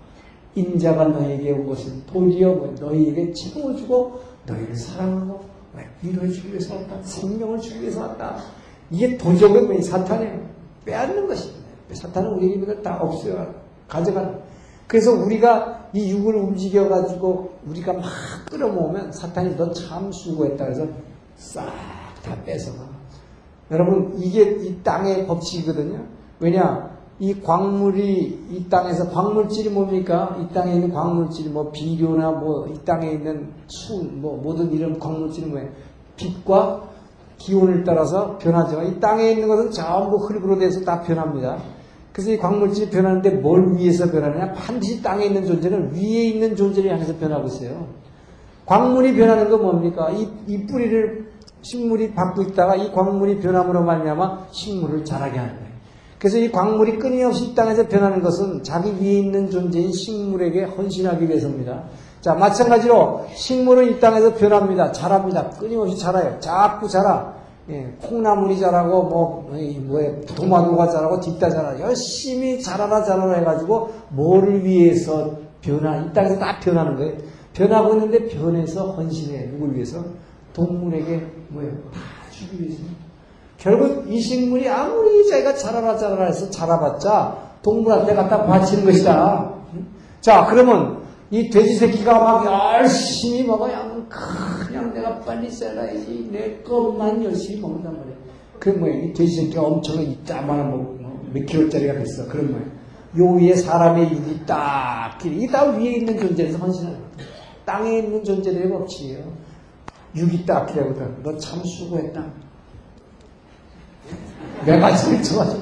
인자가 너희에게 온 것은 도리어 너희에게 채워주고, 너희를 사랑하고, 위로해 주기 위해서 왔다. 생명을 주기 위해서 왔다. 이게 도적은 뭐 사탄이에요. 빼앗는 것입니다. 사탄은 우리 힘을 다 없애요. 가져가는. 그래서 우리가 이 육을 움직여 가지고 우리가 막 끌어모으면 사탄이 너 참 수고했다 그래서 싹 다 뺏어가. 여러분, 이게 이 땅의 법칙이거든요. 왜냐? 이 광물이 이 땅에서 광물질이 뭡니까? 이 땅에 있는 광물질이 뭐 비료나 뭐 이 땅에 있는 수, 뭐 모든 이런 광물질이 뭐예요? 빛과 기온을 따라서 변하지만 이 땅에 있는 것은 전부 흙으로 돼서 다 변합니다. 그래서 이 광물질이 변하는데 뭘 위해서 변하느냐? 반드시 땅에 있는 존재는 위에 있는 존재를 향해서 변하고 있어요. 광물이 변하는 건 뭡니까? 이, 이 뿌리를 식물이 받고 있다가 이 광물이 변함으로 말미암아 식물을 자라게 하는 거예요. 그래서 이 광물이 끊임없이 이 땅에서 변하는 것은 자기 위에 있는 존재인 식물에게 헌신하기 위해서입니다. 자, 마찬가지로 식물은 이 땅에서 변합니다. 자랍니다. 끊임없이 자라요. 자꾸 자라. 예, 콩나물이 자라고, 뭐, 뭐에, 도마도가 자라고, 뒷다 자라. 열심히 자라라 자라라 해가지고, 뭐를 위해서 변화, 이 땅에서 다 변하는 거예요. 변하고 있는데 변해서 헌신해. 누굴 위해서? 동물에게, 뭐예요? 다 주기 위해서. 결국 이 식물이 아무리 자기가 자라라 자라라 해서 자라봤자, 동물한테 갖다 바치는 것이다. 자, 그러면, 이 돼지 새끼가 막 열심히 먹어야 그냥 내가 빨리 살아야지 내 것만 열심히 먹는단 말이야. 그럼 뭐야? 이 돼지 새끼가 엄청나게 이따만한 뭐, 몇 킬로짜리가 됐어. 그럼 뭐야? 요 위에 사람의 육이 딱, 이게 다 위에 있는 존재에서 헌신하는 거야. 땅에 있는 존재들의 법칙이에요. 육이 딱 기라거든. 너참 수고했다. 제일 좋아져.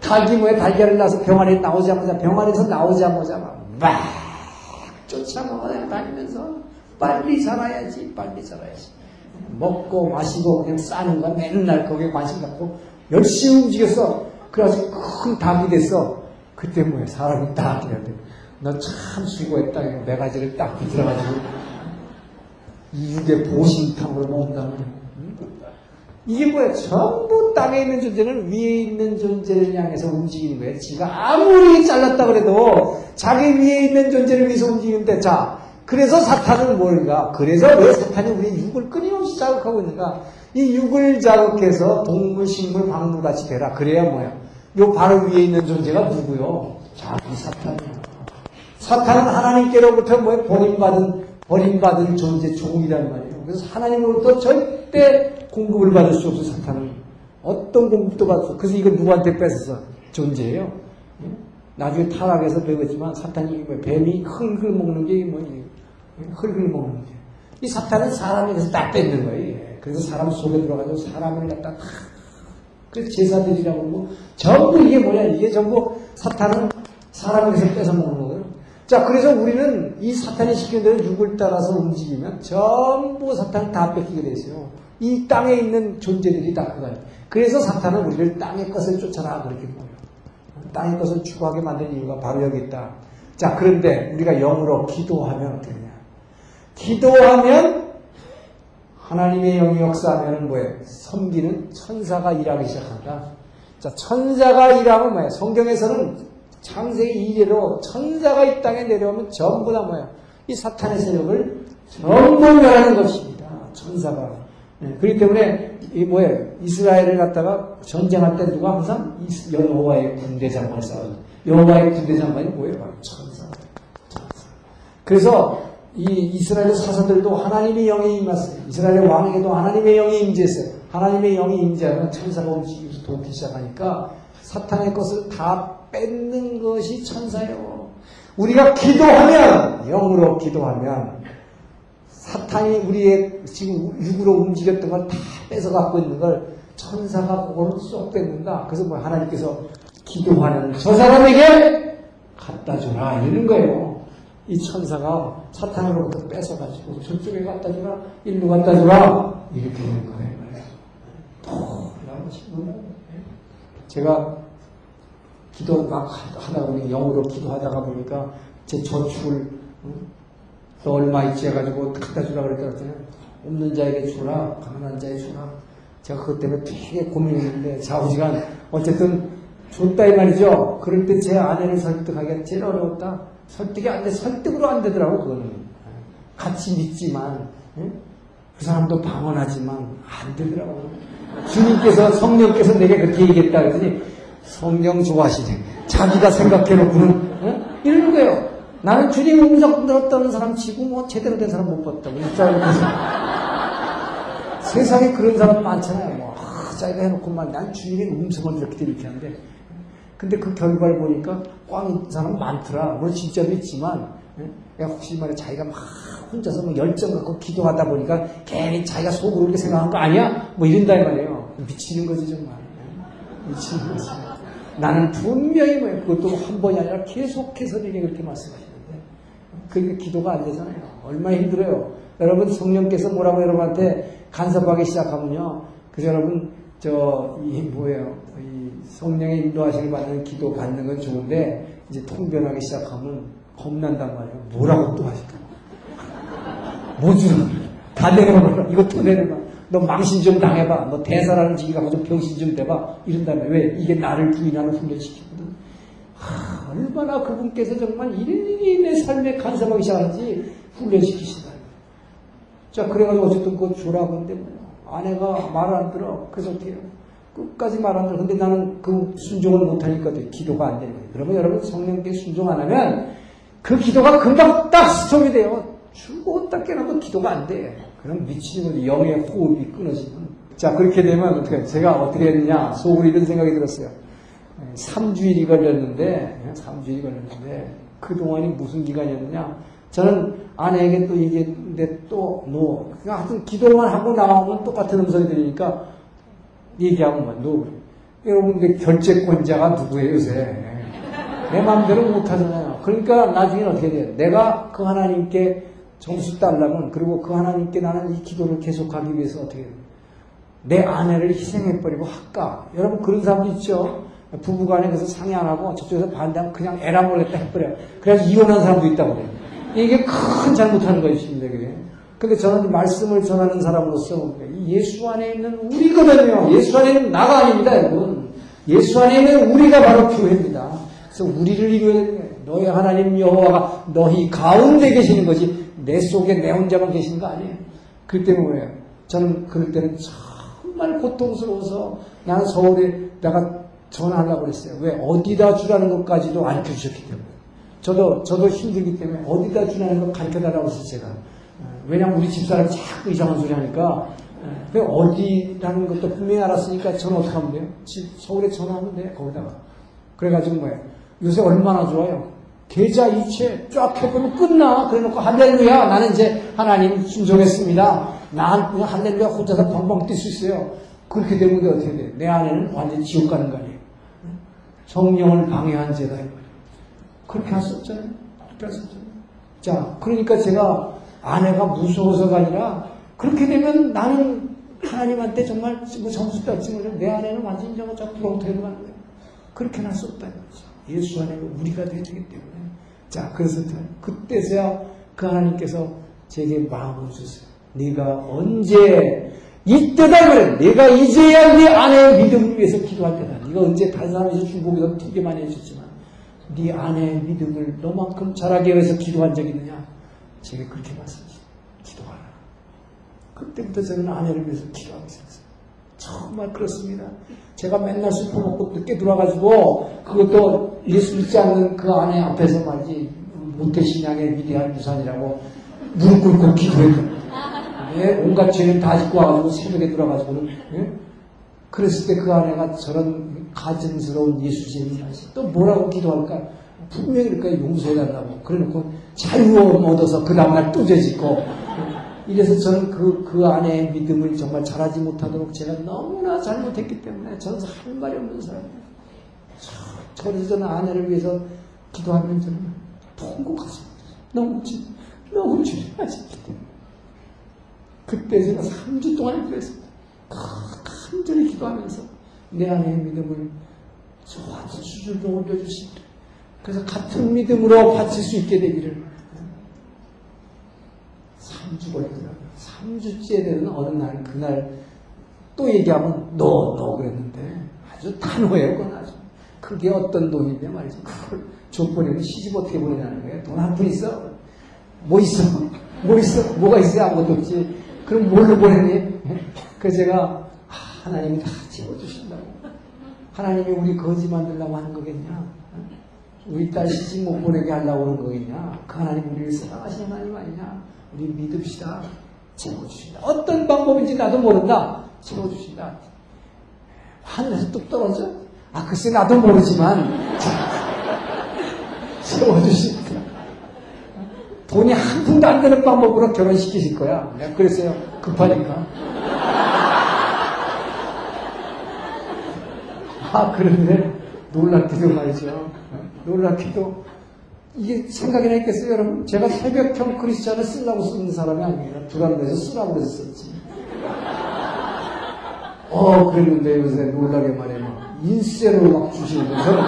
닭이 뭐에 달걀을 낳아서 병아리 나오자마자 병아리에서 나오자마자 막 쫓아먹어 다니면서 빨리 자라야지 빨리 자라야지 먹고 마시고 그냥 싸는 거야 맨날 거기에 관심 갖고 열심히 움직였어 그래가지고 큰 닭이 됐어 그때 뭐야 사람이 딱 이래야 돼너참 수고했다 메가지를 딱 비틀어가지고 이 육의 보신탕으로 먹는다 말이야 이게 뭐야? 전부 땅에 있는 존재는 위에 있는 존재를 향해서 움직이는 거예요. 지가 아무리 잘났다 그래도 자기 위에 있는 존재를 위해서 움직이는데, 자, 그래서 사탄은 뭘까? 그래서 왜 사탄이 우리 육을 끊임없이 자극하고 있는가? 이 육을 자극해서 동물, 식물, 광물 같이 되라. 그래야 뭐야? 요 바로 위에 있는 존재가 누구요? 자기 사탄이야. 사탄은 하나님께로부터 뭐 버림받은, 버림받은 존재, 종이란 말이에요. 그래서 하나님으로부터 절대 공급을 받을 수 없어, 사탄은. 어떤 공급도 받을 수 없어. 그래서 이걸 누구한테 뺏어서 존재예요. 나중에 타락해서 배웠지만 사탄이 뭐 뱀이 흙을 먹는 게 뭐니? 흙을 먹는 게. 이 사탄은 사람에게서 딱 뺏는 거예요. 그래서 사람 속에 들어가서 사람을 갖다 탁. 그 제사들이라고 뭐 전부 이게 뭐냐? 이게 전부 사탄은 사람에게서 뺏어 먹는 거거든. 자, 그래서 우리는 이 사탄이 시키는 대로 육을 따라서 움직이면 전부 사탄 다 뺏기게 돼 있어요. 이 땅에 있는 존재들이 다 그거예요. 그래서 사탄은 우리를 땅의 것을 쫓아라 그렇게 보여요. 땅의 것을 추구하게 만든 이유가 바로 여기 있다. 자, 그런데 우리가 영으로 기도하면 어떻게 되냐? 기도하면 하나님의 영이 역사하면 뭐예요? 섬기는 천사가 일하기 시작한다. 자, 천사가 일하면 뭐예요? 성경에서는 창세기 이래로 천사가 이 땅에 내려오면 전부 다 뭐예요? 이 사탄의 세력을 전부 멸하는 것입니다. 천사가. 네, 그렇기 때문에 이 뭐예요? 이스라엘을 갖다가 전쟁할 때 누가 항상 여호와의 군대 장관을 싸워요. 여호와의 군대 장관이 뭐예요? 바로 천사. 천사. 그래서 이 이스라엘 사사들도 하나님의 영이 임했어요. 이스라엘 왕에게도 하나님의 영이 임재했어요. 하나님의 영이 임재하면 천사가 움직이면서 돕기 시작하니까 사탄의 것을 다 뺏는 것이 천사예요. 우리가 기도하면 영으로 기도하면 사탄이 우리의 지금 육으로 움직였던 걸 다 뺏어 갖고 있는 걸 천사가 그거를 쏙 뺏는다. 그래서 뭐 하나님께서 기도하는 저 사람에게 갖다 주라 이러는 거예요. 이 천사가 사탄으로부터 뺏어가지고 저쪽에 갖다 주라, 일로 갖다 주라 이렇게 되는 거예요. 제가 기도 막 하다 보니 영어로 기도하다가 보니까 제 저축을 또 얼마 있지 해가지고 갖다 주라 그랬더니 없는 자에게 주라 가난한 자에게 주라. 제가 그것 때문에 되게 고민했는데 좌우지간 어쨌든 줬다 이 말이죠. 그럴 때 제 아내를 설득하기가 제일 어려웠다. 설득이 안돼 설득으로 안 되더라고 그거는. 같이 믿지만 그 사람도 방언하지만 안 되더라고. 주님께서 성령께서 내게 그렇게 얘기했다 그랬더니 성령 좋아하시네. 자기가 생각해놓고는 어? 이러는 거예요. 나는 주님 음성 들었다는 사람 치고 뭐 제대로 된 사람 못 봤다고 <laughs> 세상에 그런 사람 많잖아요. 뭐 아, 자기가 해놓고만 난 주님의 음성을 이렇게 이렇게 하는데 근데 그 결과를 보니까 꽝인 사람 많더라. 물론 진짜도 있지만 예? 혹시 말해 자기가 막 혼자서 막 열정 갖고 기도하다 보니까 괜히 자기가 속으로 이렇게 생각한 거 아니야? 뭐 이런다 이 말이에요. 미치는 거지 정말. 예? 미치는 거지. 나는 분명히 뭐 그것도 한 번이 아니라 계속해서 내게 그렇게 말씀하시는데 그러니까 기도가 안 되잖아요. 얼마나 힘들어요. 여러분 성령께서 뭐라고 여러분한테 간섭하기 시작하면요. 그래서 여러분 저 이 뭐예요? 이 성령의 인도하심을 받는 기도 받는 건 좋은데 이제 통변하기 시작하면 겁난단 말이에요. 뭐라고 또 하실까? 뭐 주라? 다 내려놔. 이것도 내려놔. 너 망신 좀 당해봐. 너 대사라는 지기 가지고 병신 좀 대봐. 이런다면 왜? 이게 나를 부인하는 훈련시키거든. 하, 얼마나 그분께서 정말 일일이 내 삶에 간섭하기 시작하는지 훈련시키신다. 자, 그래가지고 어쨌든 그거 주라고 하는데 뭐 아내가 말 안 들어. 그래서 어떻게 해요? 끝까지 말 안 들어. 근데 나는 그 순종을 못하니까 기도가 안 되는 거예요. 그러면 여러분 성령께 순종 안 하면 그 기도가 금방 딱 스톱이 돼요. 죽었다 깨어나도 기도가 안 돼. 그럼 미치는. 영의 호흡이 끊어지면. 자, 그렇게 되면 어떻게, 제가 어떻게 했느냐. 속으로 이런 생각이 들었어요. 3주일이 걸렸는데, 3주일이 걸렸는데, 그동안이 무슨 기간이었느냐. 저는 아내에게 또 얘기했는데 또, 너. 그러니까 하여튼 기도만 하고 나오면 똑같은 음성이 들리니까 얘기하면 뭐, 너. 여러분 들 결재권자가 누구예요, 요새? 내 마음대로 못하잖아요. 그러니까 나중에 어떻게 돼요? 내가 그 하나님께 점수 따려면 그리고 그 하나님께 나는 이 기도를 계속하기 위해서 어떻게 해요? 내 아내를 희생해버리고 할까? 여러분 그런 사람도 있죠? 부부간에 그래서 상의 안 하고 저쪽에서 반대하면 그냥 에라 모르겠다 해버려요. 그래서 이혼한 사람도 있다고 그래요. 이게 큰 잘못하는 것입니다. 그게. 근데 저는 말씀을 전하는 사람으로서 예수 안에 있는 우리거든요. 예수 안에 있는 나가 아닙니다, 여러분. 예수 안에 있는 우리가 바로 교회입니다. 그래서 우리를 거예요. 너희 하나님 여호와가 너희 가운데 계시는 거지 내 속에 내 혼자만 계시는 거 아니에요. 그 때문에 저는 그럴 때는 정말 고통스러워서 나는 서울에 내가 전화하려고 그랬어요. 왜? 어디다 주라는 것까지도 안 주셨기 때문에. 저도, 저도 힘들기 때문에 어디다 주라는 걸 가르쳐 달라고 했어요, 제가. 왜냐면 우리 집사람 자꾸 이상한 소리 하니까. 그 어디라는 것도 분명히 알았으니까 저는 어떻게 하면 돼요? 집, 서울에 전화하면 돼, 거기다가. 그래가지고 뭐예요? 요새 얼마나 좋아요. 계좌 이체 쫙 해보면 끝나. 그래 놓고 할렐루야. 나는 이제 하나님 순종했습니다. 난 그냥 할렐루야 혼자서 벙벙 뛸 수 있어요. 그렇게 되면 어떻게 돼? 내 안에는 완전히 지옥 가는 거 아니에요. 성령을 방해한 죄다. 그렇게 할 수 없잖아요. 그렇습니다. 자, 그러니까 제가 아내가 무서워서가 아니라 그렇게 되면 나는 하나님한테 정말 뭐 점수 땄지 내 아내는 완전히 저거 저 부렁텅이로 가는 거예요. 그렇게 할 수 없다 이거죠. 예수 안에 우리가 되기 때문에. 자, 그래서 그때서야 그 하나님께서 제게 마음을 주세요. 네가 언제 이때다 그래. 내가 이제야 네 아내의 믿음을 위해서 기도할 때다. 네가 언제 다른 사람에서 중복에서 되게 많이 해줬지만 네 아내의 믿음을 너만큼 잘하기 위해서 기도한 적이 있느냐? 제가 그렇게 말씀하셨어요. 기도하라. 그때부터 저는 아내를 위해서 기도하고 있었어요. 정말 그렇습니다. 제가 맨날 술 퍼먹고 늦게 들어와가지고 그것도 예수 믿지 않는 그 아내 앞에서 말이지 모태신앙의 위대한 유산이라고 무릎 꿇고 기도했거든요. 예, 온갖 죄를 다 짓고 와가지고 새벽에 들어가지고는 예? 그랬을 때 그 아내가 저런 가증스러운 예수쟁이 또 뭐라고 기도할까? 분명히 그럴까 용서해달라고 그래놓고 자유함 얻어서 그 다음날 또 죄짓고 이래서 저는 그, 그 아내의 믿음을 정말 잘하지 못하도록 제가 너무나 잘못했기 때문에 저는 할 말이 없는 사람이에요. 그래서 저는 아내를 위해서 기도하면 저는 통곡하습니다 너무, 너무 죄하셨기 때문에. 그때 제가 3주 동안 그랬습니다. 간절히 기도하면서 내 안의 믿음을 저한테 수준으로 올려주시기 그래서 같은 믿음으로 바칠 수 있게 되기를 3주 걸리더라고요. 3주째 되는 어느 날, 그날 또 얘기하면 너, 너 그랬는데 아주 단호해요, 그건 아주. 그게 어떤 돈인데 말이죠. 그걸 족보내면 시집 어떻게 보내냐는 거예요. 돈 한 푼 있어? 뭐 있어? 뭐 있어? 뭐가 있어야 아무것도 없지. 그럼 뭘로 보내니? 그래서 제가 하나님이 다 채워주신다고. 하나님이 우리 거지 만들려고 하는 거겠냐? 우리 딸 시집 못 보내게 하려고 하는 거겠냐? 그 하나님 우리를 사랑하시는 하나님 아니냐? 우리 믿읍시다. 채워주신다. 어떤 방법인지 나도 모른다. 채워주신다. 하늘에서 뚝 떨어져? 아, 글쎄 나도 모르지만 <laughs> 채워주신다. 돈이 한 푼도 안 되는 방법으로 결혼시키실 거야. 내가 그랬어요. 급하니까. 아, 그런데 놀랍게도 말이죠. 놀랍게도 이게 생각이 나 있겠어요, 여러분? 제가 새벽형 크리스찬을 쓰려고 쓰는 사람이 아니에요. 불안해서 쓰라고 그래서 썼지. 어, 그랬는데 요새 놀라게 막, 인세를 막 거죠.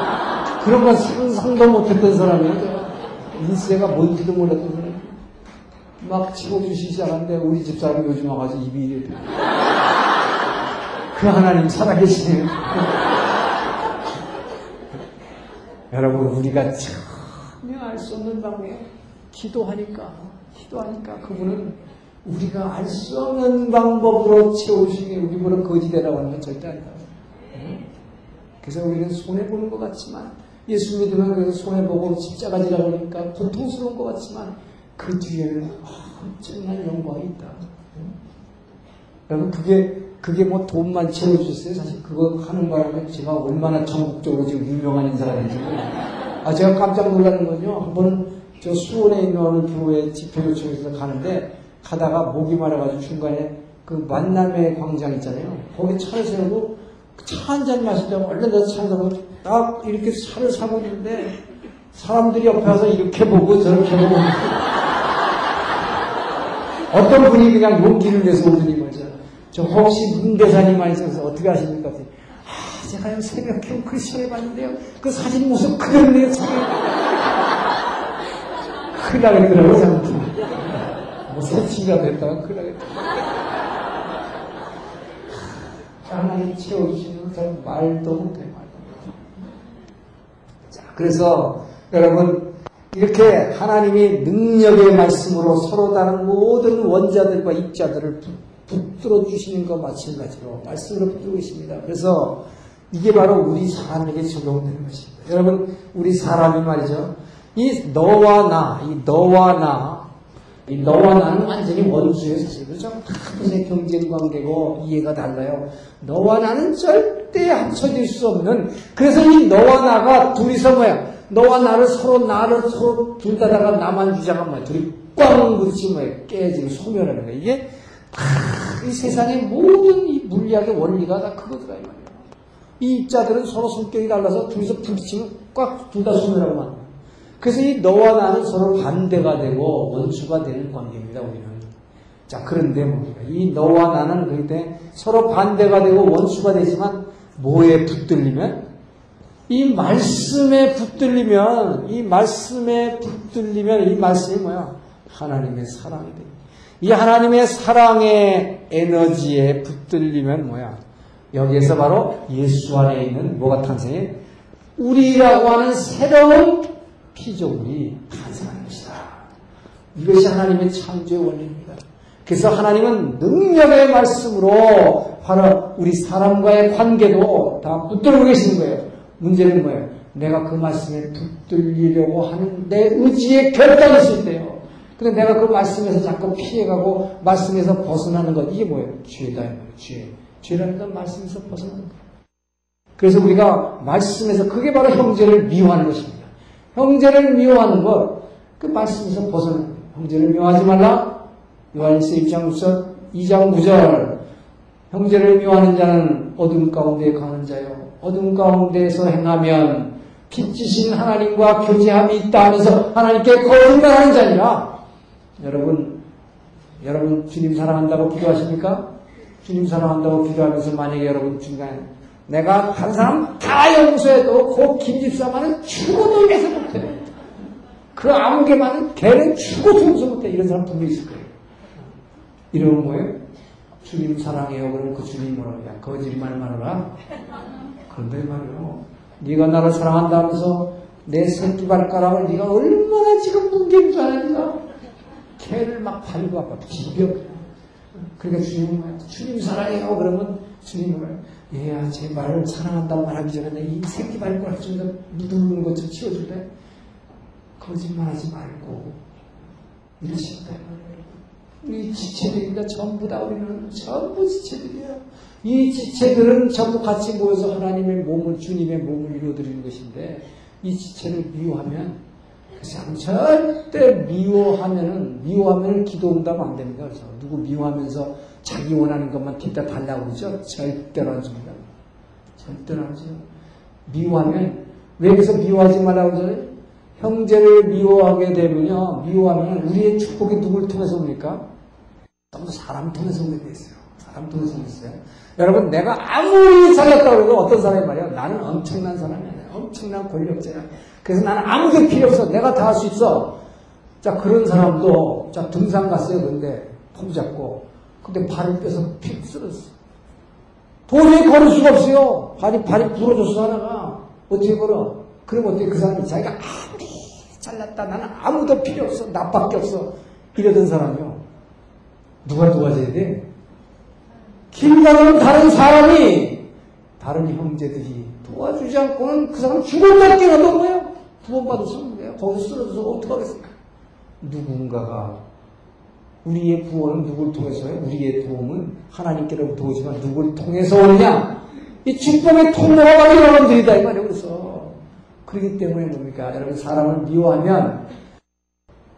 그런 건 상상도 못했던 사람이에요. 인세가 뭔지도 몰랐던 사람. 막 치고 주시기 시작하는데 우리 집사람이 요즘 와가지고 입이 이래. 그 하나님 살아계시네요. <laughs> 여러분, 우리가 전혀 알 수 없는 방법에 기도하니까, 기도하니까 그분은 우리가 알 수 없는 방법으로 채우시기 우리보다 거지되라고 하는 건 절대 아니다. 그래서 우리는 손해보는 것 같지만, 예수 믿으면 그래서 손해보고 십자가 지라고 하니까 고통스러운 것 같지만 그 뒤에는 엄청난 영광이 있다. 여러분 그게 그게 뭐 돈만 채워주세요. 사실 그거 하는 바람에 제가 얼마나 전국적으로 지금 유명한 인사가 되지. 아 제가 깜짝 놀라는 건요. 한번 저 수원에 있는 어느 교회 집회 요청에서 가는데 가다가 목이 말아가지고 중간에 그 만남의 광장 있잖아요. 거기 차를 세우고 차 한 잔 마시자고 얼른 차를 사고 딱 이렇게 차를 사고 있는데 사람들이 옆에 와서 이렇게 보고 저렇게 보고 <laughs> 어떤 분이 그냥 용기를 내서 오더니 말이죠. 저 혹시 문 대사님 아니셔서 어떻게 하십니까? 아, 제가요 새벽에 크리스천에 봤는데요. 그 사진 모습 그대로네요. 큰일 나겠더라고요, 잘못하면. 뭐 새치기가 됐다가 큰일 나겠다. 하나님 채워주시는 건 말도 못해, 말도. 자, 그래서 여러분, 이렇게 하나님이 능력의 말씀으로 서로 다른 모든 원자들과 입자들을 붙들어 주시는 것 마찬가지로 말씀으로 붙들고 있습니다. 그래서 이게 바로 우리 사람에게 적용되는 것입니다. 여러분, 우리 사람이 말이죠. 이 너와 나, 이 너와 나, 이 너와 나는 완전히 원수예요, 사실. 그렇죠? 하나의 경쟁 관계고 이해가 달라요. 너와 나는 절대 합쳐질 수 없는, 그래서 이 너와 나가 둘이서 뭐야? 너와 나를 서로 나를 서로 둘 다다가 나만 주장한 뭐야? 둘이 꽝 부딪히 뭐야? 깨지고 소멸하는 거야. 이게 이 세상의 모든 이 물리학의 원리가 다 그거더라, 이 말이야. 이 입자들은 서로 성격이 달라서 둘이서 부딪히면 꽉 둘다 소멸하고 만 그래서 이 너와 나는 서로 반대가 되고 원수가 되는 관계입니다, 우리는. 자, 그런데 뭡니까? 이 너와 나는 그때 서로 반대가 되고 원수가 되지만 뭐에 붙들리면? 이 말씀에 붙들리면, 이 말씀에 붙들리면 이 말씀이 뭐야? 하나님의 사랑이 됩니다. 이 하나님의 사랑의 에너지에 붙들리면 뭐야? 여기에서 바로 예수 안에 있는 뭐가 탄생해? 우리라고 하는 새로운 피조물이 탄생하는 것이다. 이것이 하나님의 창조의 원리입니다. 그래서 하나님은 능력의 말씀으로 바로 우리 사람과의 관계도 다 붙들고 계시는 거예요. 문제는 뭐예요? 내가 그 말씀에 붙들리려고 하는 내 의지의 결단이 있을 때요. 근데 내가 그 말씀에서 자꾸 피해가고 말씀에서 벗어나는 것 이게 뭐예요? 죄다 죄. 죄라는 건 말씀에서 벗어나는 거예요. 그래서 우리가 말씀에서 그게 바로 형제를 미워하는 것입니다. 형제를 미워하는 것, 그 말씀에서 거예요. 형제를 미워하지 말라. 요한일서 1장 9절, 2장 9절. 형제를 미워하는 자는 어둠 가운데 가는 자요. 어둠 가운데에서 행하면 빛지신 하나님과 교제함이 있다 하면서 하나님께 거짓말하는 자니라. 여러분, 여러분 주님 사랑한다고 기도하십니까? 주님 사랑한다고 기도하면서 만약에 여러분 중간에 내가 한 사람 다 용서해도 그 김집사만은 죽어도 용서 못해. 그 아무개만은 걔는 죽어도 용서 못해. 이런 사람 분명히 있을 거예요. 이러는 거예요? 주님 사랑해요. 그러면 그 주님 뭐라고 야 거짓말 말하라. 그런데 말이요. 네가 나를 사랑한다면서 내 새끼 발가락을 네가 얼마나 지금 뭉개는 줄 아니까 개를 막 팔고 아파 비벼. 그러니까 주님은 주님 사랑해요. 그러면 주님은 얘야 제 말을 사랑한다고 말하기 전에 이 새끼 발가락 좀 묻는 것 좀 치워줄래? 거짓말하지 말고 이러신다. 우리 지체들입니다. 전부 다 우리는 전부 지체들이에요. 이 지체들은 전부 같이 모여서 하나님의 몸을 주님의 몸을 이루어드리는 것인데 이 지체를 미워하면 그 사람 절대 미워하면은 미워하면 기도 응답 안 됩니다. 그래서 누구 미워하면서 자기 원하는 것만 뒷다 달라고 그러죠? 절대로 안 줍니다. 절대로 안 줘요. 미워하면 왜 그래서 미워하지 말라고 그러죠? 형제를 미워하게 되면요. 미워하면 우리의 축복이 누굴 통해서 옵니까? 전부 사람 통해서 오게 돼 있어요. 사람 통해서 있어요. 여러분, 내가 아무리 잘났다고 해도 어떤 사람이 말이야. 나는 엄청난 사람이야. 엄청난 권력자야. 그래서 나는 아무게 필요 없어. 내가 다 할 수 있어. 자, 그런 사람도, 자, 등산 갔어요. 근데, 폼 잡고. 근데 발을 빼서 픽 쓰러졌어. 도저히 걸을 수가 없어요. 발이, 발이 부러졌어, 하나가. 어떻게 걸어? 그럼 어떻게 그 사람이 자기가 아무리 잘났다. 나는 아무도 필요 없어. 나밖에 없어. 이러던 사람이요. 누가 도와줘야 돼? 길 가는 다른 사람이, 다른 형제들이 도와주지 않고는 그 사람 죽었다 뛰어도 뭐예요? 구원받을 수 없는 거예요. 거기서 쓰러져서 어떡하겠습니까? 누군가가 우리의 구원은 누굴 통해서요? 우리의 도움은 하나님께로부터 오지만 누굴 통해서 오느냐? 이 축복의 통로가 바로 여러분들이다 이 말이에요. 그래서 그렇기 때문에 뭡니까? 여러분 사람을 미워하면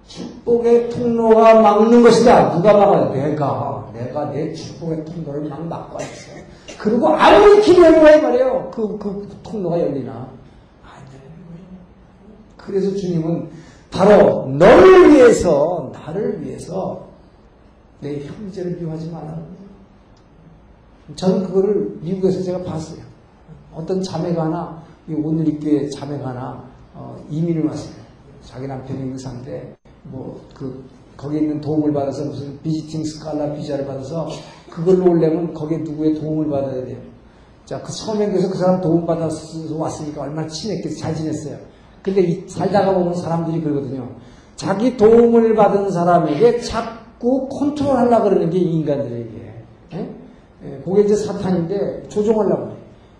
축복의 통로가 막는 것이다. 누가 막아요? 내가 내가 내 축복의 통로를 막 막고 있어. 그리고 아무리 기도해봐야 말이에요. 그, 그 통로가 열리나? 그래서 주님은 바로 너를 위해서, 나를 위해서 내 형제를 미워하지 말라. 저는 그거를 미국에서 제가 봤어요. 어떤 자매가 하나, 오늘 입교에 자매가 하나 어, 이민을 왔어요. 자기 남편이 의사인데, 뭐, 그, 거기에 있는 도움을 받아서 무슨 비지팅 스칼라 비자를 받아서 그걸로 오려면 거기에 누구의 도움을 받아야 돼요. 자, 그 그래서 그 사람 도움 받아서 왔으니까 얼마나 친했겠어. 잘 지냈어요. 근데 이, 살다가 보면 사람들이 그러거든요. 자기 도움을 받은 사람에게 자꾸 컨트롤 하려고 그러는 게 인간들에게. 예? 예, 그게 이제 사탄인데 조종하려고 그래.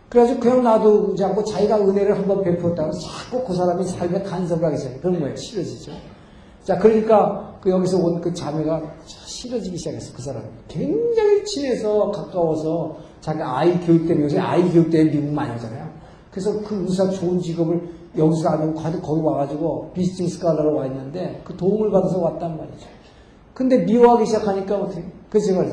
그래가지고 그냥 놔두지 않고 자기가 은혜를 한번 베풀었다고 자꾸 그 사람이 삶에 간섭을 하기 시작해. 그런 거예요. 싫어지죠. 자, 그러니까 그 여기서 온 그 자매가 싫어지기 시작했어. 그 사람이. 굉장히 친해서 가까워서 자기 아이 교육 때문에 요새 아이 교육 때문에 미국 많이 하잖아요. 그래서 그 의사 좋은 직업을 여기서 안 하고 거기 와가지고 비스팅 스칼라로 와 있는데 그 도움을 받아서 왔단 말이죠. 근데 미워하기 시작하니까 어떻게? 그래서 제가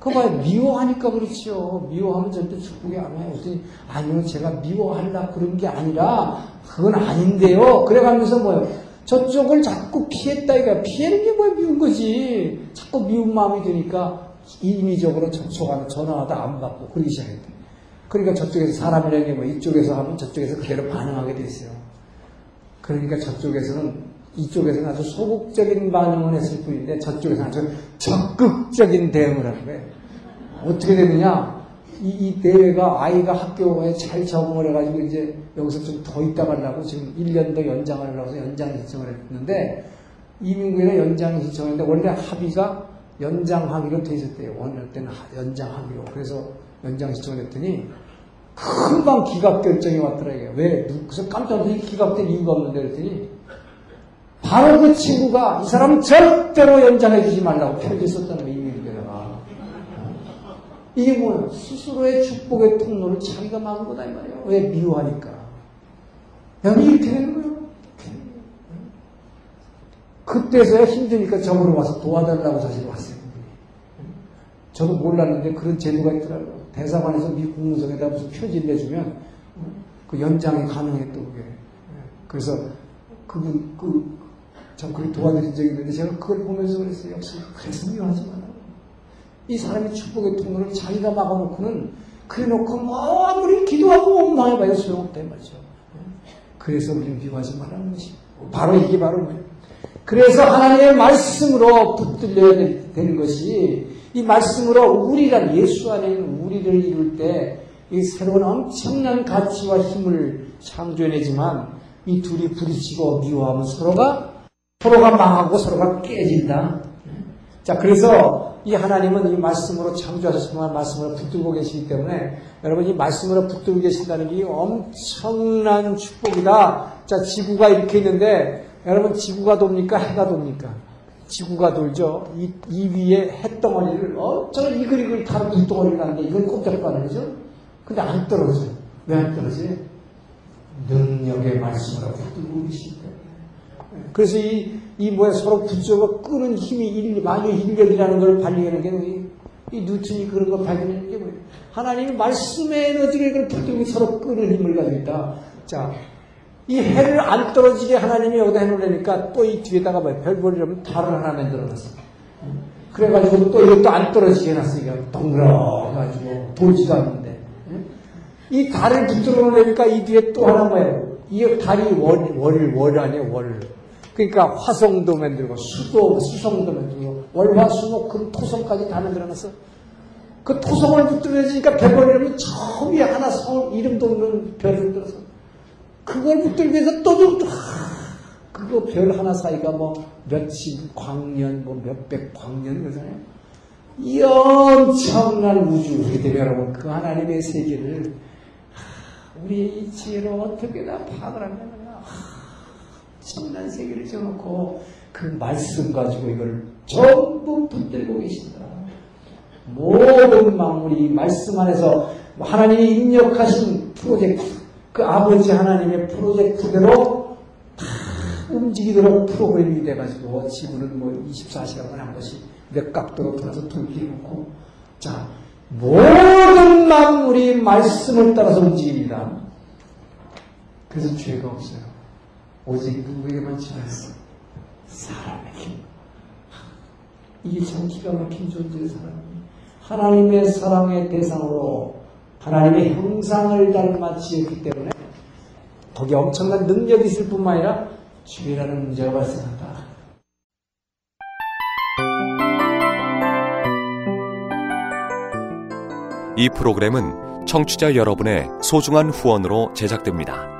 그거 봐요. 미워하니까 그렇죠. 미워하면 절대 축복이 안 와요. 그랬더니 아니요. 제가 미워하려 그런 게 아니라 그건 아닌데요. 그래가면서 뭐요? 저쪽을 자꾸 피했다 이가 피하는 게 뭐야 미운 거지. 자꾸 미운 마음이 드니까 인위적으로 접촉하는 전화하다 안 받고 그러기 시작했대. 그러니까 저쪽에서 사람이라는 게뭐 이쪽에서 하면 저쪽에서 그대로 반응하게 돼 있어요. 그러니까 저쪽에서는 이쪽에서는 아주 소극적인 반응을 했을 뿐인데 저쪽에서는 아주 적극적인 대응을 하는 거예요. 어떻게 되느냐? 이, 이 대회가 아이가 학교에 잘 적응을 해가지고 이제 여기서 좀 더 있다 가려고 지금 1년 더 연장을 하려고 해서 연장 신청을 했는데 이민구에는 연장 신청했는데 원래 합의가 연장하기로 돼 있었대요. 원할 때는 연장하기로. 그래서 연장 신청을 했더니 금방 기각 결정이 왔더라고요. 왜? 그래서 깜짝 놀라서 기각된 이유가 없는데 그랬더니 바로 그 친구가 이 사람 절대로 연장해 주지 말라고 편지 썼다는 거예요. 이민구에다가. 이게 뭐예요? 스스로의 축복의 통로를 자기가 막은 거다 이 말이에요. 왜? 미워하니까. 여기 이렇게 되는 거예요. 그때서야 힘드니까 저으로 와서 도와달라고 사실 왔어요. 저도 몰랐는데 그런 제도가 있더라고요. 대사관에서 미 국무성에다 무슨 표지를 내주면 그 연장이 가능했던 게. 그래서 그분, 그, 참 그렇게 도와드린 적이 있는데 제가 그걸 보면서 그랬어요. 역시 그래서 미워하지 마라. 이 사람의 축복의 통로를 자기가 막아놓고는 그래 놓고 뭐 아무리 기도하고 원망해봐야 소용없다 이 말이죠. 그래서 우리는 미워하지 말라는 것이 바로 이게 바로 뭐예요. 그래서 하나님의 말씀으로 붙들려야 되는 것이 이 말씀으로 우리란 예수 안에 있는 우리를 이룰 때 이 새로운 엄청난 가치와 힘을 창조해내지만 이 둘이 부딪히고 미워하면 서로가 서로가 망하고 서로가 깨진다. 자 그래서 이 하나님은 이 말씀으로 창조하셨지만 말씀으로 붙들고 계시기 때문에 여러분 이 말씀으로 붙들고 계신다는 게 엄청난 축복이다. 자 지구가 이렇게 있는데 여러분 지구가 돕니까 해가 돕니까? 지구가 돌죠. 이, 이 위에 햇덩어리를 어쩌면 이글이글 타는 눈덩어리가 나는데 이건 하죠. 근데 안 떨어져요. 왜 안 떨어져요? 능력의 말씀으로 붙들고 계시니까. 그래서 이, 이 뭐야 서로 붙잡아 끄는 힘이 일, 만유 인력이라는 걸 발휘하는 게 이, 이 뉴턴이 그런 걸 발휘하는 게 뭐예요? 하나님이 말씀의 에너지를 붙들고 서로 끄는 힘을 가지고 있다. 자, 이 해를 안 떨어지게 하나님이 여기다 해놓으려니까 또 이 뒤에다가 뭐 별벌이라면 달을 하나 만들어놨어. 그래가지고 또 이것도 안 떨어지게 해놨으니까 동그라가지고 돌지도 않는데. 이 달을 붙들어 놓으니까 이 뒤에 또 하나 뭐예요? 이 달이 월, 월, 월 아니에요, 월. 그러니까 화성도 만들고 수도, 수성도 만들고 월화 수목 금 토성까지 다 만들어놨어. 그 토성을 붙들어지니까 별벌이라면 저 위에 하나 성 이름도 없는 별을 들어서 그걸 붙들기 위해서 또 좀, 그거 별 하나 사이가 뭐 몇십 광년, 뭐 몇백 광년 그러잖아요. 이 엄청난 우주, 그렇게 되면 여러분, 그 하나님의 세계를 우리의 이 지혜로 어떻게 다 파악을 하면, 엄청난 세계를 지어놓고 그 말씀 가지고 이걸 전부 붙들고 계신다. 모든 만물이 말씀 안에서 하나님이 입력하신 프로젝트, 그 아버지 하나님의 프로젝트대로 다 움직이도록 프로그램이 돼가지고 지구는 뭐 24시간만에 한 번씩 몇 각도로 돌아서 돌리고 자 모든 만물이 말씀을 따라서 움직입니다. 그래서 죄가 없어요. 오직 누구에게만? 사람의 힘. 이게 참 기가 막힌 존재의 사람이 하나님의 사랑의 대상으로 하나님의 형상을 닮아 지었기 때문에 거기에 엄청난 능력이 있을 뿐만 아니라 죄라는 문제가 발생한다. 이 프로그램은 청취자 여러분의 소중한 후원으로 제작됩니다.